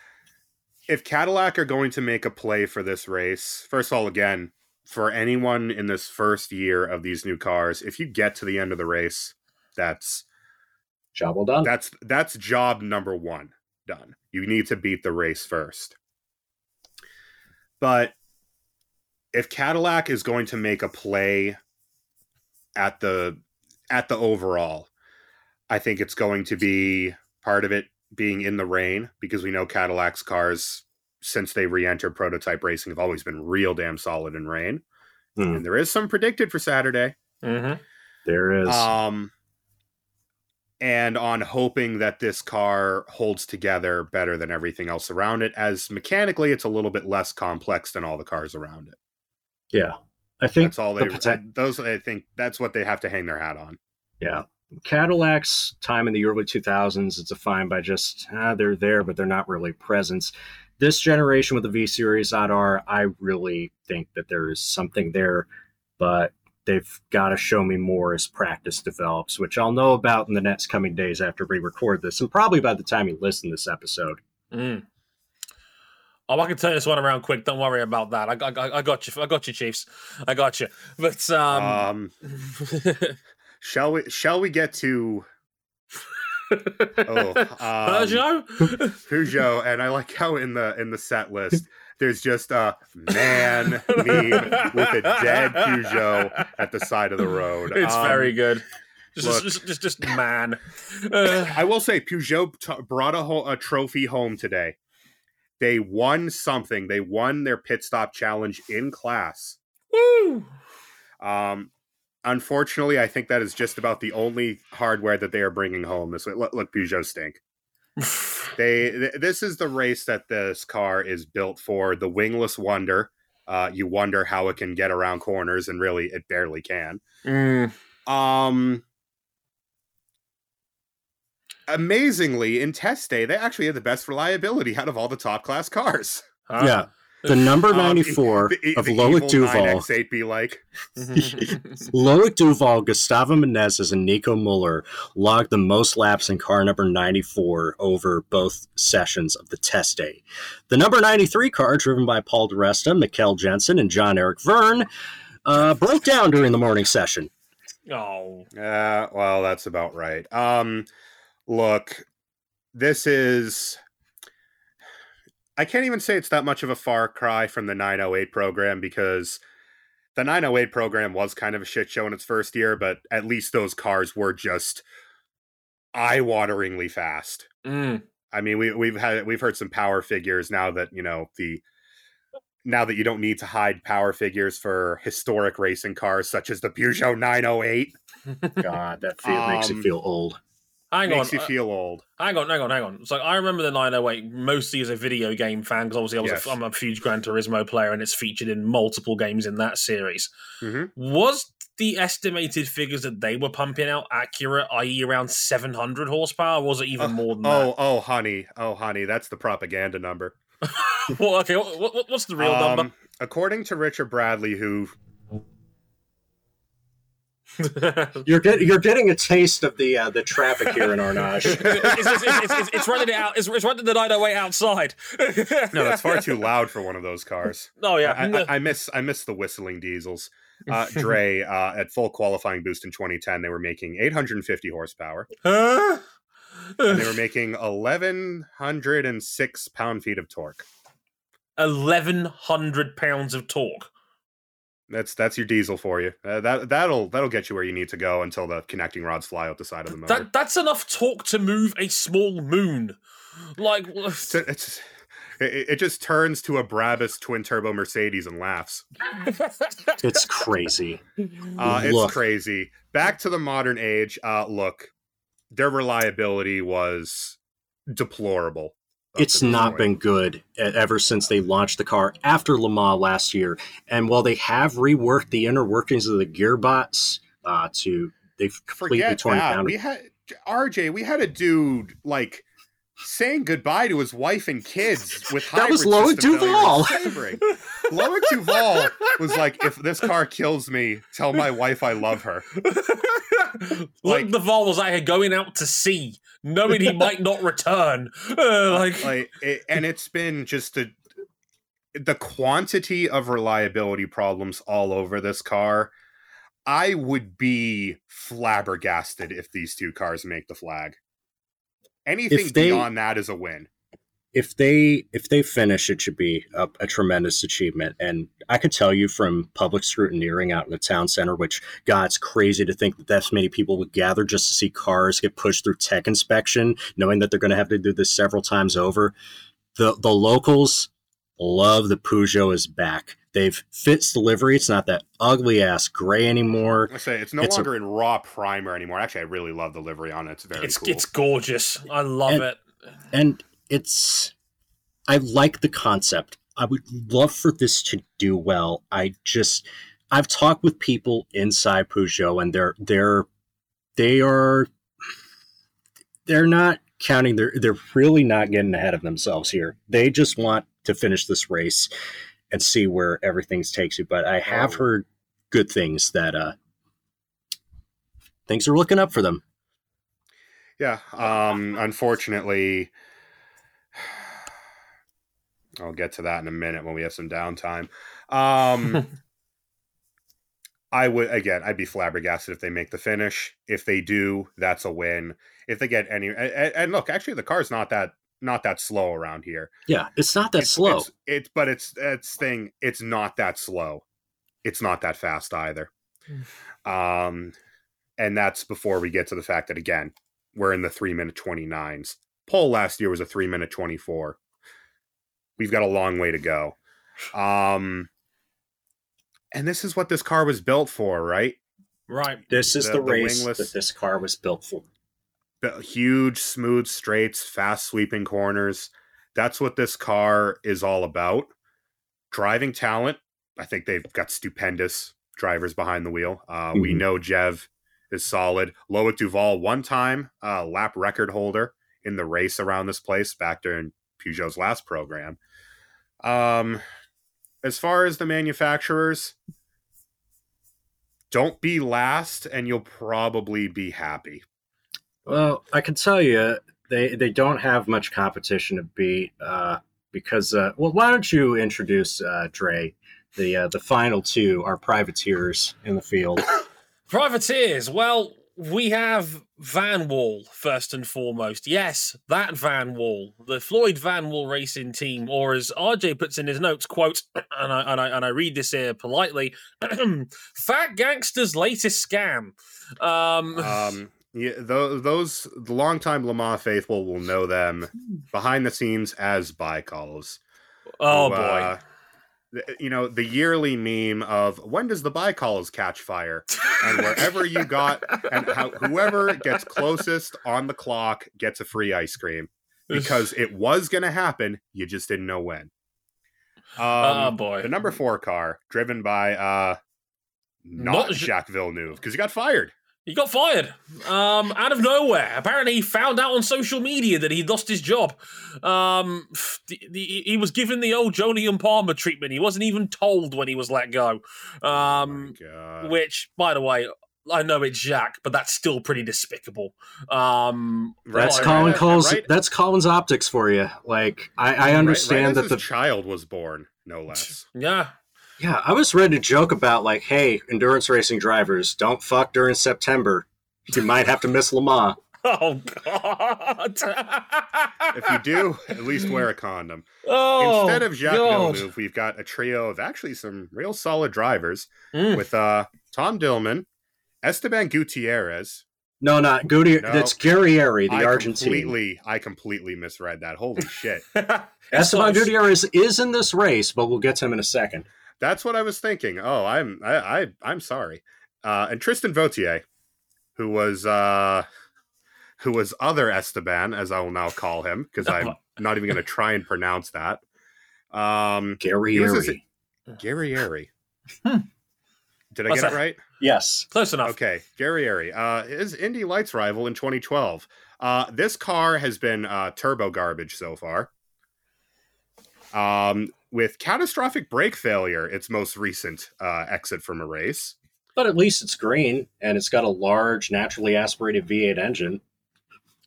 if Cadillac are going to make a play for this race, first of all, again, for anyone in this first year of these new cars, if you get to the end of the race, that's job well done. that's that's job number one done. You need to beat the race first. But if Cadillac is going to make a play at the at the overall, I think it's going to be part of it being in the rain because we know Cadillac's cars since they re-entered prototype racing have always been real damn solid in rain. Hmm. And there is some predicted for Saturday. hmm There is. Um, and on hoping that this car holds together better than everything else around it, as mechanically it's a little bit less complex than all the cars around it. yeah. I think That's all the they. poten- those I think that's what they have to hang their hat on. Yeah. Cadillac's time in the early 2000s is defined by just, ah, they're there, but they're not really presence. This generation with the V Series R, I really think that there is something there, but they've got to show me more as practice develops, which I'll know about in the next coming days after we record this, and probably by the time you listen to this episode. Mm. Oh, I can turn this one around quick. Don't worry about that. I, I, I got you. I got you, Chiefs. I got you. But um, Um, shall we? Shall we get to? Oh, um, Peugeot. Peugeot, and I like how in the in the set list there's just a man meme with a dead Peugeot at the side of the road. It's Um, very good. Just, look. just, just, just, man. Uh, I will say Peugeot t- brought a, ho- a trophy home today. They won something. They won their pit stop challenge in class. woo. Um, unfortunately, I think that is just about the only hardware that they are bringing home this way. Look, look Peugeot stink. They th- this is the race that this car is built for. The wingless wonder. Uh, you wonder how it can get around corners, and really, it barely can. Mm. Um, amazingly, in test day, they actually had the best reliability out of all the top class cars. Huh? Yeah. The number Um, 94 The, of the Loic Duval. Be like, Loic Duval, Gustavo Menezes, and Nico Muller logged the most laps in car number 94 over both sessions of the test day. The number 93 car, driven by Paul di Resta, Mikkel Jensen, and Jean-Eric Vergne, uh, broke down during the morning session. oh. Uh, well, that's about right. Um, look, this is. I can't even say it's that much of a far cry from the 908 program because the 908 program was kind of a shit show in its first year, but at least those cars were just eye-wateringly fast. Mm. I mean, we we've had we've heard some power figures now that you know the now that you don't need to hide power figures for historic racing cars such as the Peugeot 908 God, that feel, makes you Um, feel old. Hang on. makes you uh, feel old. Hang on, hang on, hang on. So I remember the 908 mostly as a video game fan because obviously I was Yes. a, I'm a huge Gran Turismo player and it's featured in multiple games in that series. hmm Was the estimated figures that they were pumping out accurate, i.e., around 700 horsepower? Or was it even more than Oh, oh, honey, oh, honey, that's the propaganda number. well, okay, what, what, what's the real Um, number? According to Richard Bradley, who You're get, you're getting a taste of the uh, the traffic here in Arnage. it's, it's, it's, it's, it's running it out. It's, it's running the 908 outside. no, that's far too loud for one of those cars. Oh yeah, I, I, I miss I miss the whistling diesels. Uh, Dre uh, at full qualifying boost in 2010, they were making 850 horsepower. Huh? And they were making 1106 pound feet of torque. 1100 pounds of torque. That's that's your diesel for you. Uh, that that'll that'll get you where you need to go until the connecting rods fly out the side of the motor. That that's enough torque to move a small moon. Like It's, it's it, it just turns to a Brabus twin turbo Mercedes and laughs. It's crazy. Uh, it's crazy. Back to the modern age. Uh, look, their reliability was deplorable. It's not point. been good ever since they launched the car after Le Mans last year. And while they have reworked the inner workings of the gearbox uh, to, they've completely Forget torn it that. down. We had RJ. We had a dude like saying goodbye to his wife and kids with That was Loic Duval. Loic Duval was like, "If this car kills me, tell my wife I love her." like Duval was out here going out to sea, knowing he might not return. Uh, like, like it, and it's been just a the quantity of reliability problems all over this car. I would be flabbergasted if these two cars make the flag. Anything they- beyond that is a win if they if they finish, it should be a, a tremendous achievement. And I could tell you from public scrutineering out in the town center, which God, it's crazy to think that that many people would gather just to see cars get pushed through tech inspection, knowing that they're going to have to do this several times over. The the locals love the Peugeot is back. They've fixed the livery. It's not that ugly ass gray anymore. I say it's no It's a- longer in raw primer anymore. Actually, I really love the livery on it. It's very It's cool. it's gorgeous. I love And- it. and it's I like the concept. I would love for this to do well. I just I've talked with people inside Peugeot and they're they're they are they're not counting they're they're really not getting ahead of themselves here. They just want to finish this race and see where everything takes you. But I have Oh. heard good things that uh things are looking up for them. Yeah. Um, unfortunately, I'll get to that in a minute when we have some downtime. Um, I would again, I'd be flabbergasted if they make the finish. If they do, that's a win. If they get any, and, and look, actually, the car's not that not that slow around here. Yeah, it's not that It's- slow. It's, it's but it's it's thing. It's not that slow. It's not that fast either. Um, and that's before we get to the fact that again, we're in the three minute twenty nines. Pole last year was a three minute twenty four. We've got a long way to go. Um, and this is what this car was built for, right? right. This is The- the, the race wingless- that this car was built for. Bu- Huge, smooth straights, fast sweeping corners. That's what this car is all about. Driving talent. I think they've got stupendous drivers behind the wheel. Uh, We Mhm. know Jev is solid. Loic Duval, one time uh, lap record holder in the race around this place back during Peugeot's last program. Um, as far as the manufacturers, don't be last and you'll probably be happy. Well, I can tell you they they don't have much competition to beat uh, because uh, well, why don't you introduce uh, Dre, the uh, the final two, our privateers in the field. Privateers. Well, we have Vanwall first and foremost. Yes, that Vanwall, the Floyd Vanwall racing team, or as RJ puts in his notes, quote, and I and I and I read this here politely, "Fat gangster's latest scam." Um, um yeah those, those the longtime Le Mans faithful will know them behind the scenes as ByKolles oh who, boy, uh, you know the yearly meme of when does the ByKolles catch fire? And wherever you got and how, whoever gets closest on the clock gets a free ice cream. Because it was going to happen you just didn't know when. Um, oh boy, the number four car driven by uh not, Not Jacques Villeneuve because he got fired. He got fired um, out of nowhere. Apparently, he found out on social media that he'd lost his job. Um, the, the, he was given the old Jolyon Palmer treatment. He wasn't even told when he was let go. Um, oh which, by the way, I know it's Jack, but that's still pretty despicable. Um, That's Right, Colin right, calls. right. That's Colin's optics for you. Like I, I Right- right understand that the child was born, no less. yeah. Yeah. I was ready to joke about like, hey, endurance racing drivers, don't fuck during September. You might have to miss Le Mans. Oh God! if you do, at least wear a condom. oh, Instead of Jacques God. Villeneuve, we've got a trio of actually some real solid drivers Mm. with uh, Tom Dillmann, Esteban Gutierrez. No, not Goody. No. That's Guerrieri, the I Argentine. completely, I completely misread that. Holy shit! Esteban. Gutierrez is in this race, but we'll get to him in a second. That's what I was thinking. Oh, I'm, I, I I'm sorry. Uh, and Tristan Vautier, who was, uh, who was other Esteban, as I will now call him, because I'm not even going to try and pronounce that. Um, Guerrieri. Guerrieri. Hmm. Did I What's get it right? Yes. Close enough. Okay, Guerrieri. Uh, his Indy Lights rival in 2012. Uh, this car has been uh, turbo garbage so far. Um, with catastrophic brake failure, its most recent uh, exit from a race. But at least it's green and it's got a large, naturally aspirated V8 engine.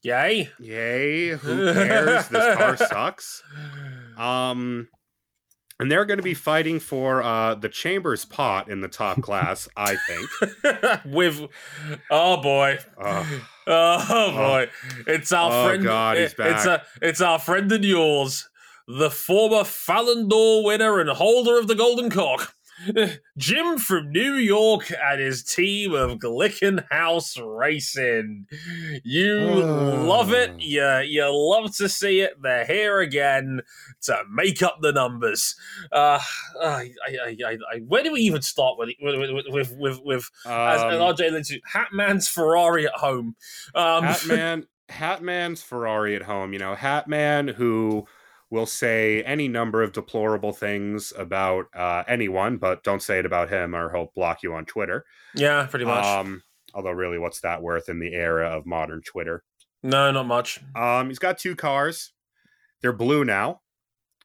Yay! Yay! Who cares? this car sucks. Um, and they're going to be fighting for uh, the Chambers pot in the top class, I think. With oh boy, Ugh. oh boy, it's our Oh, friend. God, he's it- It's a, it's our friend and yours, the former Fallon d'Or winner and holder of the Golden Cock. Jim from New York and his team of Glickenhaus Racing. You Oh. love it. You, you love to see it. They're here again to make up the numbers. Uh, I, I, I, where do we even start with with with with, with, with as, as Um, RJ to, Hatman's Ferrari at home? Um, Hatman, Hatman's Ferrari at home. You know, Hatman who will say any number of deplorable things about uh, anyone, but don't say it about him, or he'll block you on Twitter. yeah, pretty much. Um, although, really, what's that worth in the era of modern Twitter? no, not much. Um, he's got two cars. They're blue now.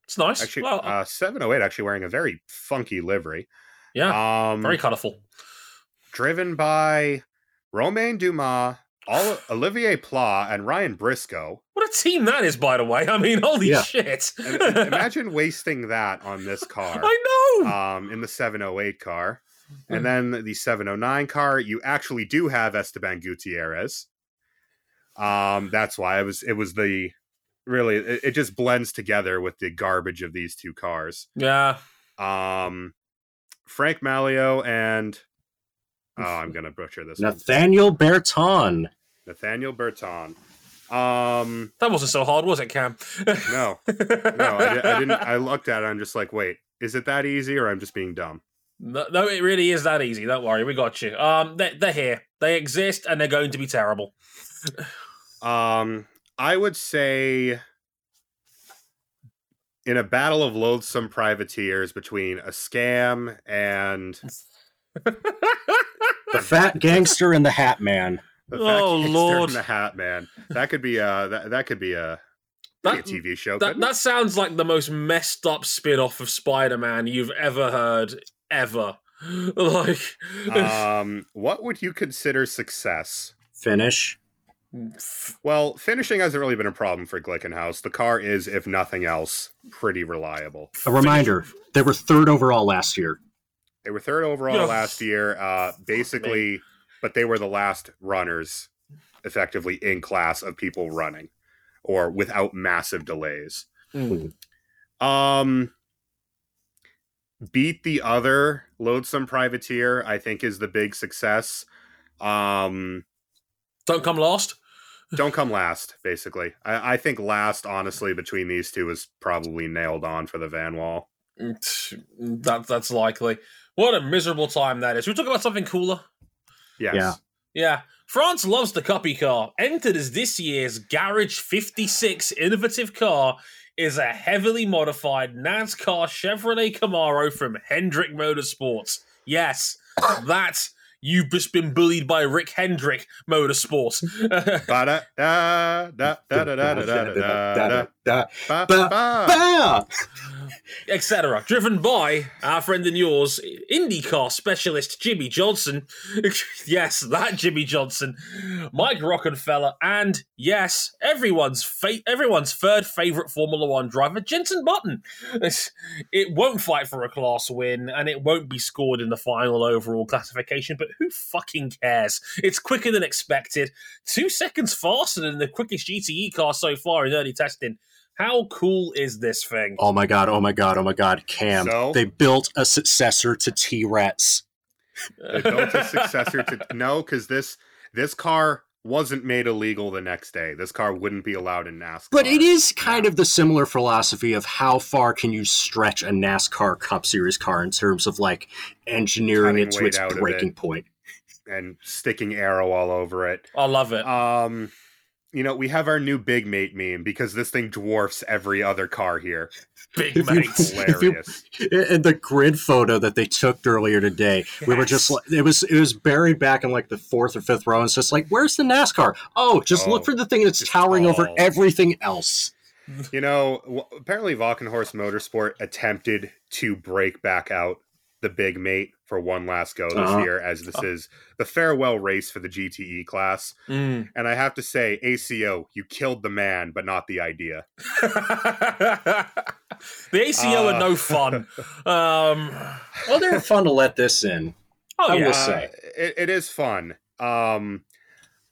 It's nice. Actually, well, uh, 708 actually wearing a very funky livery. yeah, Um, very colourful. driven by Romain Dumas, Ol- Olivier Pla, and Ryan Briscoe. What a team that is, by the way. I mean, holy Yeah. shit! And- and imagine wasting that on this car. I know. um, in the 708 car. And then the 709 car, you actually do have Esteban Gutierrez. Um, that's why it was it was the really it, it just blends together with the garbage of these two cars. yeah, Um, Franck Mailleux and oh, I'm gonna butcher this. one. Nathanael Berthon. Nathanael Berthon. Um, that wasn't so hard, was it, Cam? no, no, I, I didn't. I looked at it. I'm just like, wait, is it that easy, or I'm just being dumb? No, no, it really is that easy. Don't worry, we got you. Um, they, they're here. They exist, and they're going to be terrible. Um, I would say in a battle of loathsome privateers between a scam and The fat gangster and the hat man. The Oh, Lord. and the Hat Man. That could be a that, that could be a, That, be a TV show. that, that sounds like the most messed up spin off of Spider Man you've ever heard, ever. like, um, what would you consider success? Finish. Well, finishing hasn't really been a problem for Glickenhaus. The car is, if nothing else, pretty reliable. A reminder, they were third overall last year. They were third overall last year, uh, basically, but they were the last runners, effectively in class of people running, or without massive delays. Mm. Um, beat the other loathsome privateer, I think, is the big success. Um, don't come last. don't come last, basically. I, I think last, honestly, between these two is probably nailed on for the Vanwall. Mm, That, that's likely. What a miserable time that is. Should we talk about something cooler? Yes. Yeah. Yeah. France loves the Cuppy car. Entered as this year's Garage 56 innovative car is a heavily modified NASCAR Chevrolet Camaro from Hendrick Motorsports. Yes, that you've just been bullied by Rick Hendrick Motorsports, Etc. Driven by our friend and yours, IndyCar specialist Jimmie Johnson. yes, that Jimmie Johnson, Mike Rockenfeller, and yes, everyone's fa- everyone's third favorite Formula One driver, Jenson Button. It's, it won't fight for a class win, and it won't be scored in the final overall classification, but who fucking cares? It's quicker than expected, two seconds faster than the quickest GTE car so far in early testing. How cool is this thing? Oh my god, oh my god, oh my god, Cam. So? They built a successor to T Rex. They built a successor to no, because this this car wasn't made illegal the next day. This car wouldn't be allowed in NASCAR. But it is kind Yeah. of the similar philosophy of how far can you stretch a NASCAR Cup Series car in terms of like engineering Cutting it to its breaking it. and sticking arrow all over it. I love it. Um, you know, we have our new big mate meme because this thing dwarfs every other car here. Big if you- mates. If you- Hilarious. In the grid photo that they took earlier today, we were just like it was it was buried back in like the fourth or fifth row, and it's just like, where's the NASCAR? Oh, just Oh, look for the thing that's just towering over everything else. You know, apparently Walkenhorst Motorsport attempted to break back out the big mate for one last go this Uh-huh. year, as this is the farewell race for the GTE class. Mm. And I have to say, ACO, you killed the man, but not the idea. the ACO Uh, are no fun. Um, Well, they were fun to let this in. oh I yeah, will Uh, say. it, it is fun. Um,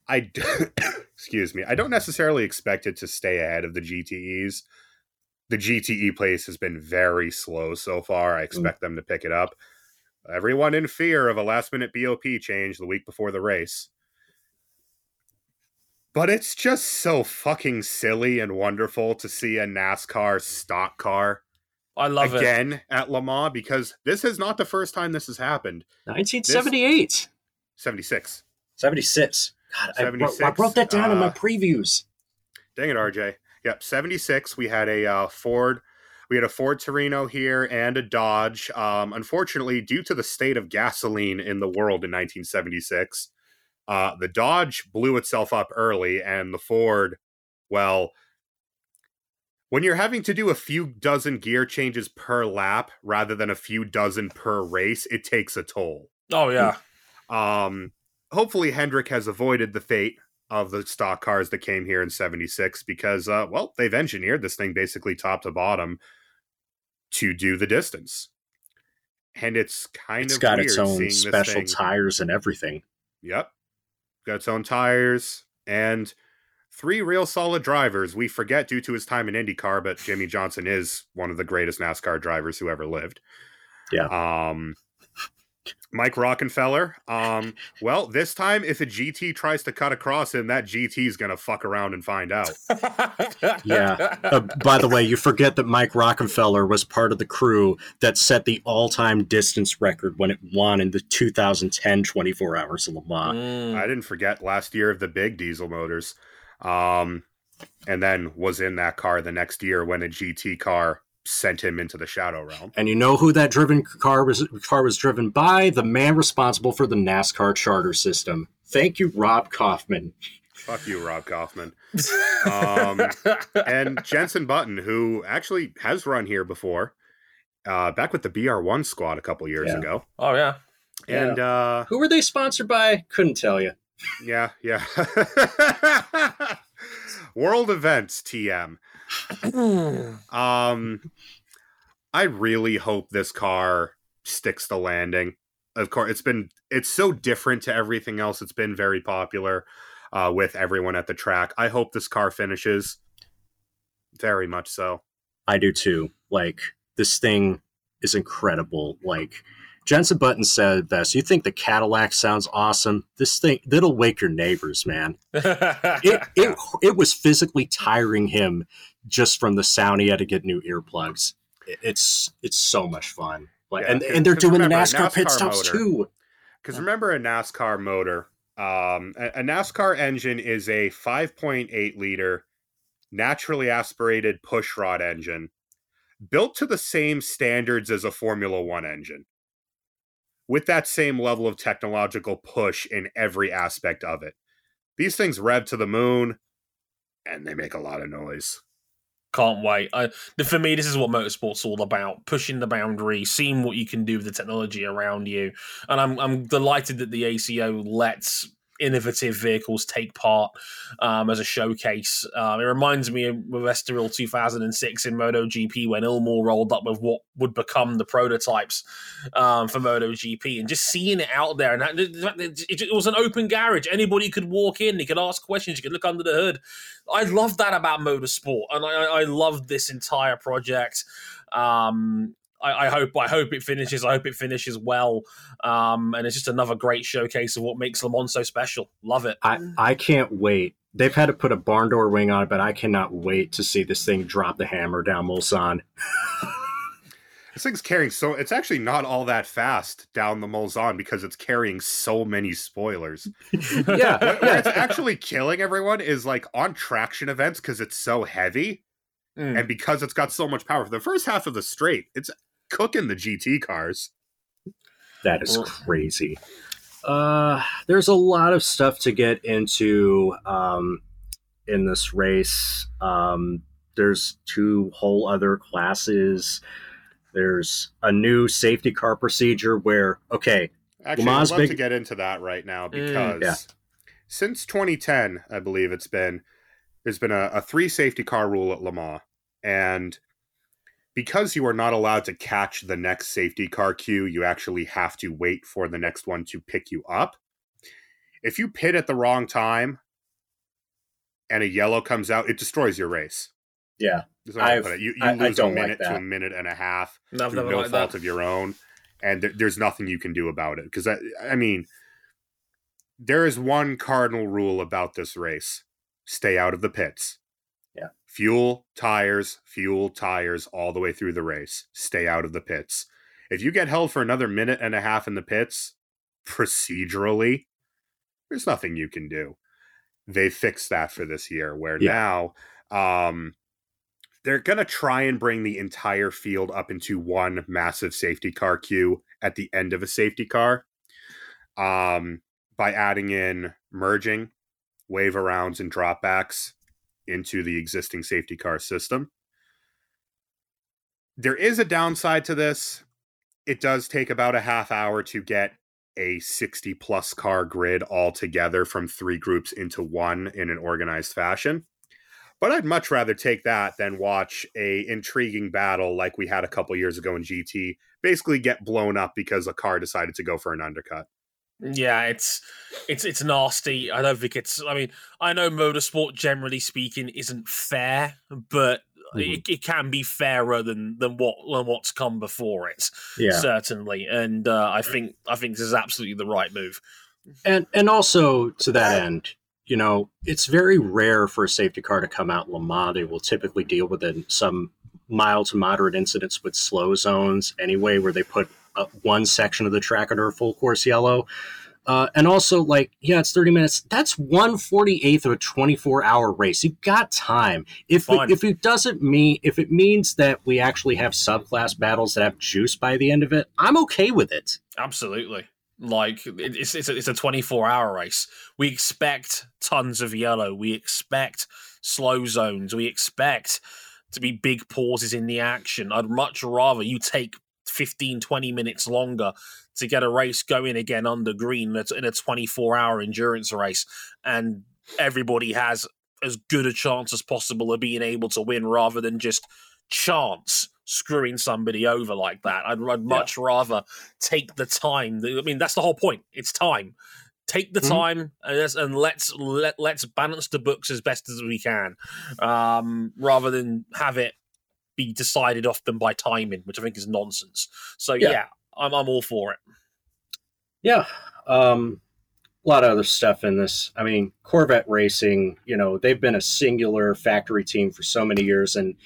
I d- excuse me. I don't necessarily expect it to stay ahead of the GTEs. The GTE place has been very slow so far. I expect them to pick it up. Everyone in fear of a last minute BOP change the week before the race. But it's just so fucking silly and wonderful to see a NASCAR stock car I love it. again at Le Mans because this is not the first time this has happened. 1978. 76. 76. God, I, wrote, I 76, wrote that down in my uh, previews. Dang it, RJ. Yep, 76. We had a uh, Ford. We had a Ford Torino here and a Dodge. Um, unfortunately, due to the state of gasoline in the world in 1976, uh, the Dodge blew itself up early, and the Ford, well, when you're having to do a few dozen gear changes per lap rather than a few dozen per race, it takes a toll. Oh yeah. Um, hopefully, Hendrick has avoided the fate of the stock cars that came here in 76 because, uh, well, they've engineered this thing basically top to bottom to do the distance. And it's kind It's of got weird its own special tires and everything. Yep. Got its own tires and three real solid drivers. We forget due to his time in IndyCar, but Jimmie Johnson is one of the greatest NASCAR drivers who ever lived. Yeah. Um Mike Rockenfeller. Um, well, this time if a GT tries to cut across him, that GT is gonna fuck around and find out. Yeah. Uh, by the way, you forget that Mike Rockenfeller was part of the crew that set the all-time distance record when it won in the 2010 24 Hours of Le Mans. Mm. I didn't forget last year of the big diesel motors. Um, and then was in that car the next year when a GT car sent him into the shadow realm. And you know who that driven car was car was driven by? The man responsible for the NASCAR charter system. Thank you, Rob Kauffman. Fuck you, Rob Kauffman. Um, and Jenson Button, who actually has run here before, uh, back with the BR1 squad a couple years Yeah. ago. oh yeah. And uh, Who were they sponsored by? Couldn't tell you. yeah, yeah. World events, TM. Um, I really hope this car sticks the landing. Of course, it's been it's so different to everything else. It's been very popular uh, with everyone at the track. I hope this car finishes. Very much so. I do too. Like this thing is incredible. Like Jenson Button said best. You think the Cadillac sounds awesome? This thing that'll wake your neighbors, man. It it it was physically tiring him just from the sound he had to get new earplugs. It- It's it's so much fun. Like Yeah, and, and they're doing remember, the NASCAR, pit stops motor- too. Because remember a NASCAR motor, um, a, a NASCAR engine is a 5.8 liter naturally aspirated pushrod engine built to the same standards as a Formula One engine, with that same level of technological push in every aspect of it. These things rev to the moon, and they make a lot of noise. Can't wait. I, for me, this is what motorsport's all about: pushing the boundary, seeing what you can do with the technology around you. And I'm I'm delighted that the ACO lets innovative vehicles take part um, as a showcase. Um, it reminds me of Estoril 2006 in MotoGP when Ilmor rolled up with what would become the prototypes um, for MotoGP, and just seeing it out there. And that, it, it was an open garage; anybody could walk in, they could ask questions, you could look under the hood. I love that about motorsport, and I, I I love this entire project. Um, I, I hope I hope it finishes. I hope it finishes well, um, and it's just another great showcase of what makes Le Mans so special. Love it. I, I can't wait. They've had to put a barn door wing on it, but I cannot wait to see this thing drop the hammer down Mulsanne. This thing's carrying so it's actually not all that fast down the Mulsanne because it's carrying so many spoilers. yeah, Where where it's actually killing everyone is like on traction events because it's so heavy Mm. and because it's got so much power. For the first half of the straight, it's cooking the GT cars. That is Well- crazy. Uh, there's a lot of stuff to get into um, in this race. Um, there's two whole other classes. There's a new safety car procedure where, okay, Actually, Lamar's I'd love big- to get into that right now Mm, because yeah. since 2010, I believe it's been there's been a, a three safety car rule at Le Mans, and because you are not allowed to catch the next safety car queue, you actually have to wait for the next one to pick you up. If you pit at the wrong time and a yellow comes out, it destroys your race. yeah, That's I I've- it. You, you I- I lose a don't like minute to a minute and a half No, I've through no liked fault that. of your own. and th- there's nothing you can do about it because I, I mean, there is one cardinal rule about this race: stay out of the pits. Yeah. Fuel, tires, fuel, tires all the way through the race. Stay out of the pits. If you get held for another minute and a half in the pits, procedurally, there's nothing you can do. They fixed that for this year, where Yeah. now um, they're going to try and bring the entire field up into one massive safety car queue at the end of a safety car um, by adding in merging, wave arounds, and dropbacks into the existing safety car system. There is a downside to this. It does take about a half hour to get a 60 plus car grid all together from three groups into one in an organized fashion. But I'd much rather take that than watch a intriguing battle like we had a couple years ago in GT basically get blown up because a car decided to go for an undercut. Yeah, it's it's it's nasty. I don't think it's. I mean, I know motorsport, generally speaking, isn't fair, but Mhm. it, it can be fairer than than what than what's come before it. Yeah. certainly. And uh, I think I think this is absolutely the right move. And and also to that end, you know, it's very rare for a safety car to come out in Le Mans. They will typically deal with it, some mild to moderate incidents with slow zones anyway, where they put uh, one section of the track under a full course yellow. Uh, and also, like, yeah, it's 30 minutes. That's 148th of a 24 hour race. You've got time. If it, if it doesn't mean, if it means that we actually have subclass battles that have juice by the end of it, I'm okay with it. Absolutely. Like it's it's a, it's a 24 hour race. We expect tons of yellow. We expect slow zones. We expect to be big pauses in the action. I'd much rather you take 15 20 minutes longer to get a race going again under green in a 24 hour endurance race and everybody has as good a chance as possible of being able to win rather than just chance screwing somebody over like that. I'd, I'd much rather take the time. I mean, that's the whole point. It's time. Take the Mhm. time and let's, and let's let, let's balance the books as best as we can, um, rather than have it be decided off them by timing, which I think is nonsense. So Yeah. yeah, I'm I'm all for it. Yeah. Um, a lot of other stuff in this. I mean, Corvette Racing, you know, they've been a singular factory team for so many years, and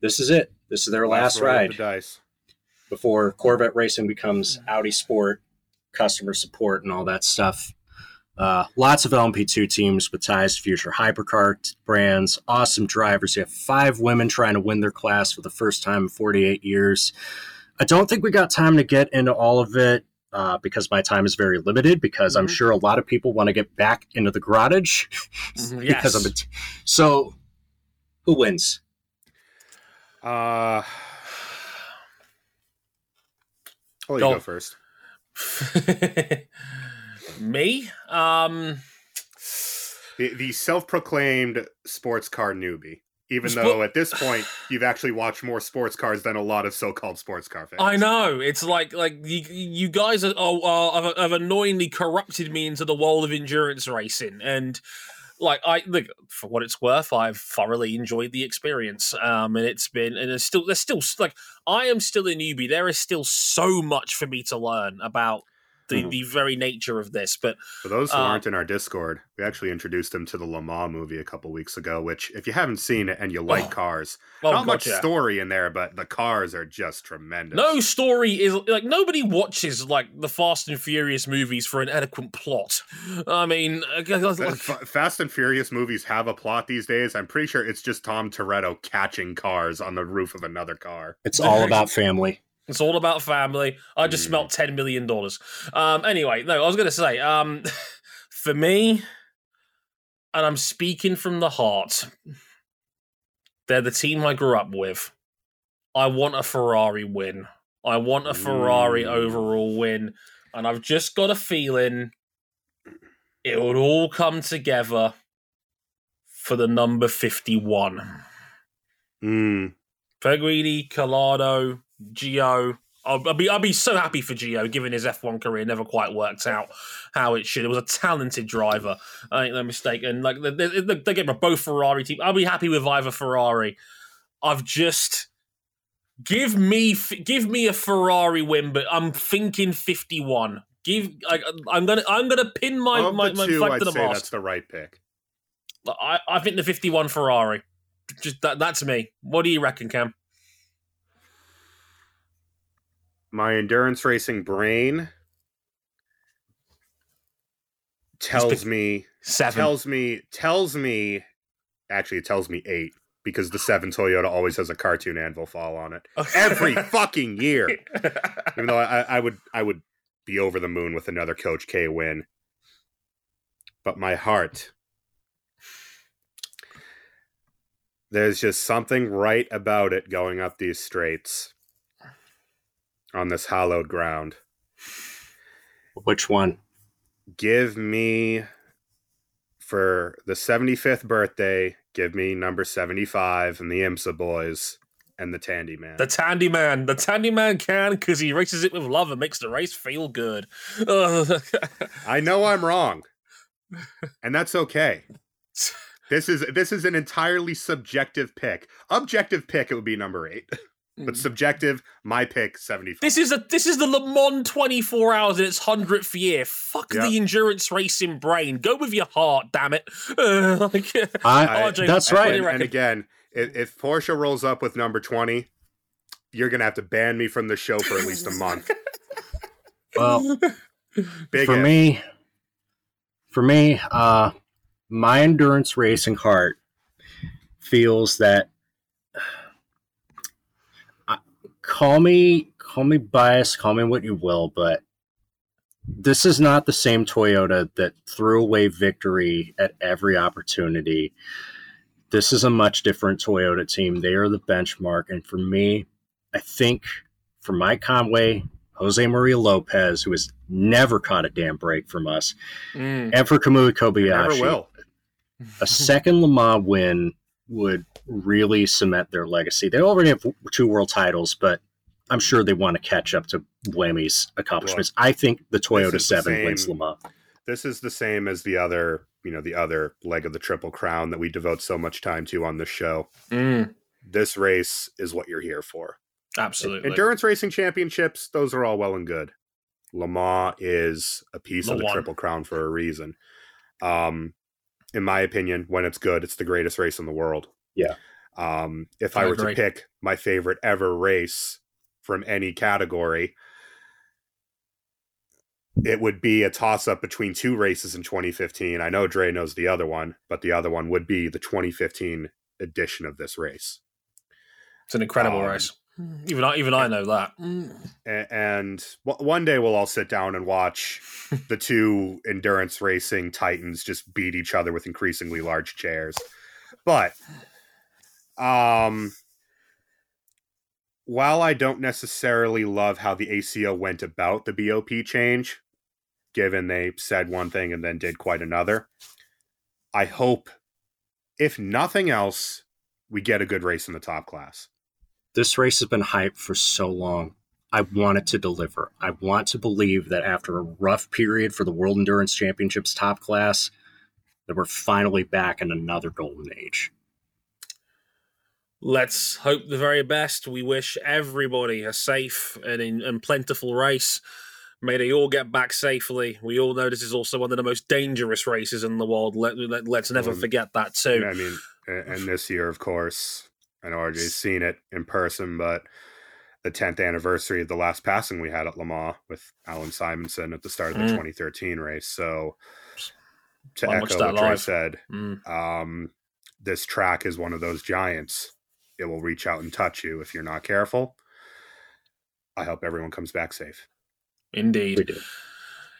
this is it. This is their last roll of ride The dice. before Corvette Racing becomes Audi Sport, customer support, and all that stuff. Uh, lots of LMP2 teams with ties to future hypercar brands, awesome drivers. You have five women trying to win their class for the first time in 48 years. I don't think we got time to get into all of it uh, because my time is very limited. Because I'm Mhm. sure a lot of people want to get back into the garage Mhm, because yes. of it. So, who wins? Uh, I'll let you go first. Me? Um, The, the self-proclaimed sports car newbie. Even though at this point you've actually watched more sports cars than a lot of so-called sports car fans. I know it's like like you, you guys are, are, are have annoyingly corrupted me into the world of endurance racing, and like I look for what it's worth, I've thoroughly enjoyed the experience. Um, and it's been and it's still there's still like I am still a newbie. There is still so much for me to learn about the Mhm. the very nature of this, but For those who Uh, aren't in our Discord, we actually introduced them to the Le Mans movie a couple weeks ago. Which, if you haven't seen it and you like Oh. cars, oh, not much gotcha. story in there, but the cars are just tremendous. No story is like nobody watches like the Fast and Furious movies for an adequate plot. I mean, like, Fast and Furious movies have a plot these days. I'm pretty sure it's just Dom Toretto catching cars on the roof of another car. It's all about family. It's all about family. I just Mm. smelt ten million dollars. Um, anyway, no, I was going to say, um, for me, and I'm speaking from the heart. They're the team I grew up with. I want a Ferrari win. I want a Ferrari Mm. overall win, and I've just got a feeling it would all come together for the number fifty-one. Mm. Peguidi, Calado, Gio. I'll, I'll be I'll be so happy for Gio, given his F1 career never quite worked out how it should. It was a talented driver. I ain't no mistake. And like they, they, they get both Ferrari team. I'll be happy with either Ferrari. I've just Give me, give me a Ferrari win, but I'm thinking 51. Give, I, I'm gonna, I'm gonna pin my of my, my two, flag I'd to the say that's the right pick. I, I think the 51 Ferrari. Just that, that's me. What do you reckon, Cam? My endurance racing brain tells me Seven. tells me tells me actually it tells me eight because the seven Toyota always has a cartoon anvil fall on it every fucking year. Even though I, I would I would be over the moon with another Coach K win, but my heart. There's just something right about it going up these straights on this hallowed ground. Which one? give me for the 75th birthday give me number 75 and the imsa boys and the tandy man The Tandy Man. The Tandy Man can because he races it with love and makes the race feel good. I know i'm wrong and that's okay this is this is an entirely subjective pick objective pick it would be number eight but subjective my pick 75 This is a this is the Le Mans 24 hours in its hundredth year. Fuck Yeah. the endurance racing brain. Go with your heart, damn it. Uh, like, I, RJ, that's what right. and, and again if, if porsche rolls up with number 20 you're gonna have to ban me from the show for at least a month Well, big for if. me, for me, uh, my endurance racing heart feels that. I- Call me, call me biased, call me what you will, but this is not the same Toyota that threw away victory at every opportunity. This is a much different Toyota team. They are the benchmark, and for me, I think for Mike Conway, Jose Maria Lopez, who has never caught a damn break from us, Mm. and for Kamui Kobayashi, a second Le Mans win would really cement their legacy. They already have two world titles, but I'm sure they want to catch up to Buemi's accomplishments. I think the Toyota is the 7 same- wins Le Mans. this is the same as the other you know the other leg of the triple crown that we devote so much time to on this show Mm. this race is what you're here for Absolutely. endurance racing championships those are all well and good le mans is a piece Le of the Mans. triple crown for a reason um in my opinion when it's good it's the greatest race in the world Yeah. um if I i were agree. to pick my favorite ever race from any category it would be a toss up between two races in 2015. I know Dre knows the other one, but the other one would be the 2015 edition of this race. It's an incredible Um, race. Even I, even I know that. Mm. And one day we'll all sit down and watch the two endurance racing titans just beat each other with increasingly large chairs. But um while I don't necessarily love how the ACO went about the BOP change, given they said one thing and then did quite another, I hope, if nothing else, we get a good race in the top class. This race has been hyped for so long. I want it to deliver. I want to believe that after a rough period for the World Endurance Championships top class, that we're finally back in another golden age. Let's hope the very best. We wish everybody a safe and, in, and plentiful race. May they all get back safely. We all know this is also one of the most dangerous races in the world. Let, let, us never Um, forget that too. I mean, and this year, of course, I know RJ's seen it in person, but the 10th anniversary of the last passing we had at Le Mans with Allan Simonsen at the start of the Mm. 2013 race. So, to I echo what Dre live. said, Mm. um, this track is one of those giants. It will reach out and touch you if you're not careful. I hope everyone comes back safe. Indeed.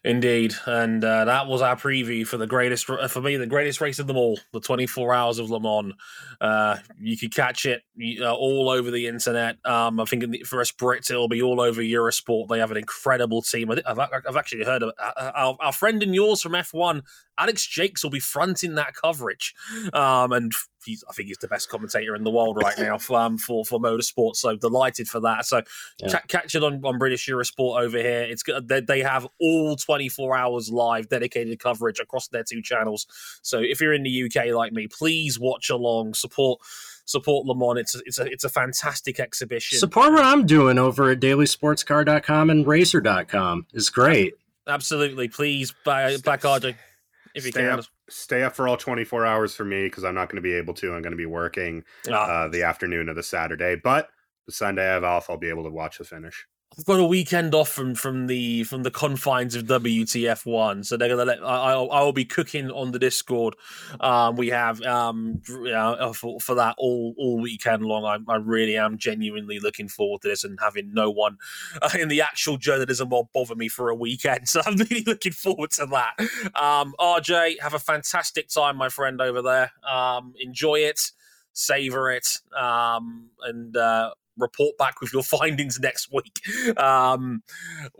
Indeed, and uh, that was our preview for the greatest, uh, for me, the greatest race of them all, the 24 Hours of Le Mans. Uh, you could catch it uh, all over the internet. Um, I think in the, for us Brits, it'll be all over Eurosport. They have an incredible team. I I've actually heard of uh, our, our friend and yours from F1, Alex Jacques, will be fronting that coverage, um, and he's, I think he's the best commentator in the world right now for um, for, for motorsport. So delighted for that. So Yeah. ca- catch it on, on British Eurosport over here. It's good. They, they have all 24 hours live dedicated coverage across their two channels. So if you're in the UK like me, please watch along, support support Le Mans. It's a, it's a it's a fantastic exhibition. Support what I'm doing over at dailysportscar.com and racer.com is great. Absolutely, please buy back RJ if you stay can. up, stay up for all 24 hours for me because I'm not going to be able to. I'm going to be working Ah, uh, the afternoon of the Saturday, but the Sunday I have off. I'll be able to watch the finish. I've got a weekend off from from the from the confines of WTF one, so they're gonna let I I'll, be cooking on the Discord. Um, we have um for, for that all all weekend long. I, I really am genuinely looking forward to this and having no one uh, in the actual journalism will bother me for a weekend. So I'm really looking forward to that. Um, RJ, have a fantastic time, my friend over there. Um, enjoy it, savor it, um, and. Uh, report back with your findings next week. Um,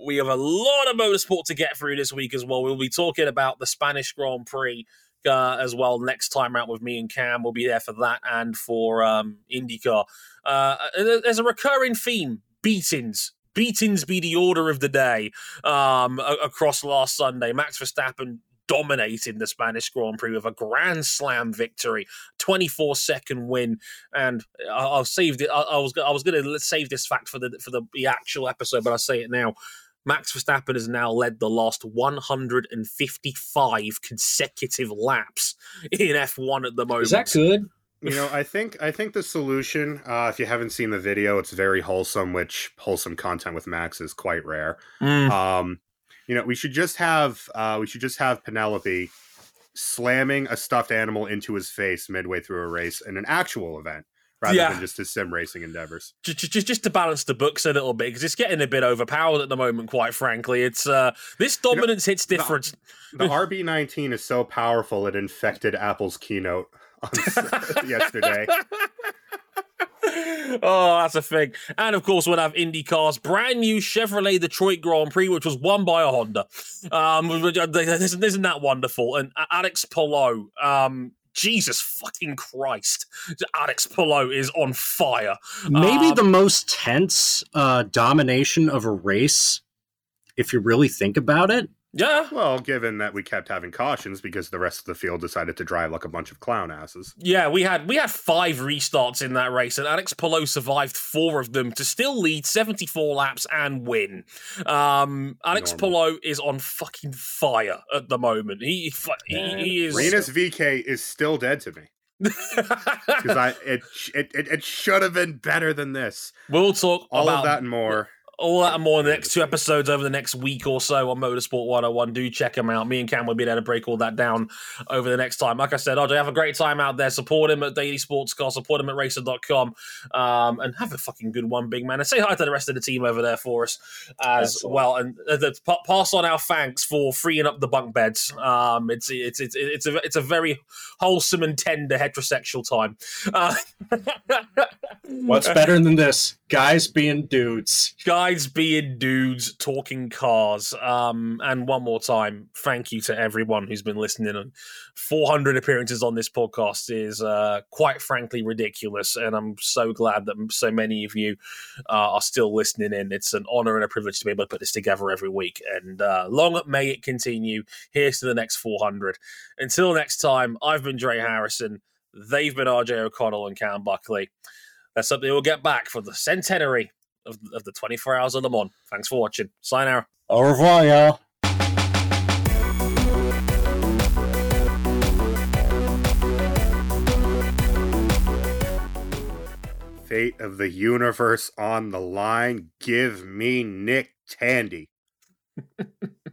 we have a lot of motorsport to get through this week as well. We'll be talking about the Spanish Grand Prix uh, as well next time out with me and Cam. We'll be there for that and for um, IndyCar. Uh, there's a recurring theme: beatings. Beatings be the order of the day um, across last Sunday. Max Verstappen dominating the Spanish Grand Prix with a Grand Slam victory, 24 second win. And I- I'll save it. I, I was I was going to save this fact for the for the, the actual episode, but I'll say it now. Max Verstappen has now led the last 155 consecutive laps in F1 at the moment. Is that good? You know, I think I think the solution, uh, if you haven't seen the video, it's very wholesome. Which wholesome content with Max is quite rare. Mm. Um, you know, we should just have uh, we should just have Penelope slamming a stuffed animal into his face midway through a race in an actual event, rather Yeah. than just his sim racing endeavors. just, just just to balance the books a little bit because it's getting a bit overpowered at the moment. Quite frankly, it's uh, this know, dominance hits different. The RB19 is so powerful it infected Apple's keynote on yesterday. oh, that's a thing. And of course, we'll have IndyCar's brand new Chevrolet Detroit Grand Prix, which was won by a Honda. Um, isn't, isn't that wonderful? And Alex Palou, um, Jesus fucking Christ, Alex Palou is on fire. Maybe Um, the most tense uh, domination of a race, if you really think about it. Yeah, Well, given that we kept having cautions because the rest of the field decided to drive like a bunch of clown asses. Yeah, we had we had five restarts in that race, and Alex Palou survived four of them to still lead 74 laps and win. Um, Alex Normal. Palou is on fucking fire at the moment. He he, he is. Rinus VeeKay is still dead to me because I it, it it it should have been better than this. we'll talk All about of that and more. All that and more in the next two episodes over the next week or so on Motorsport 101. Do check them out. Me and Cam will be there to break all that down over the next time. Like I said, RJ, have a great time out there. Support him at Daily Sports Car, support him at racer.com, um, and have a fucking good one, big man. And say hi to the rest of the team over there for us as Excellent. well. And uh, the, pa- pass on our thanks for freeing up the bunk beds. Um, it's, it's, it's, it's, a, it's a very wholesome and tender heterosexual time. Uh, What's better than this? Guys being dudes. Guys being dudes talking cars um and one more time thank you to everyone who's been listening. And 400 appearances on this podcast is uh quite frankly ridiculous. And i'm so glad that so many of you uh, are still listening in. It's an honor and a privilege to be able to put this together every week. And uh long may it continue. Here's to the next 400 until next time i've been Dre harrison. They've been rj o'connell and cam buckley. That's something we'll get back for the centenary of, of the 24 hours of Le Mans. Thanks for watching. Sign out. Au revoir, y'all. Fate of the universe on the line. Give me Nick Tandy.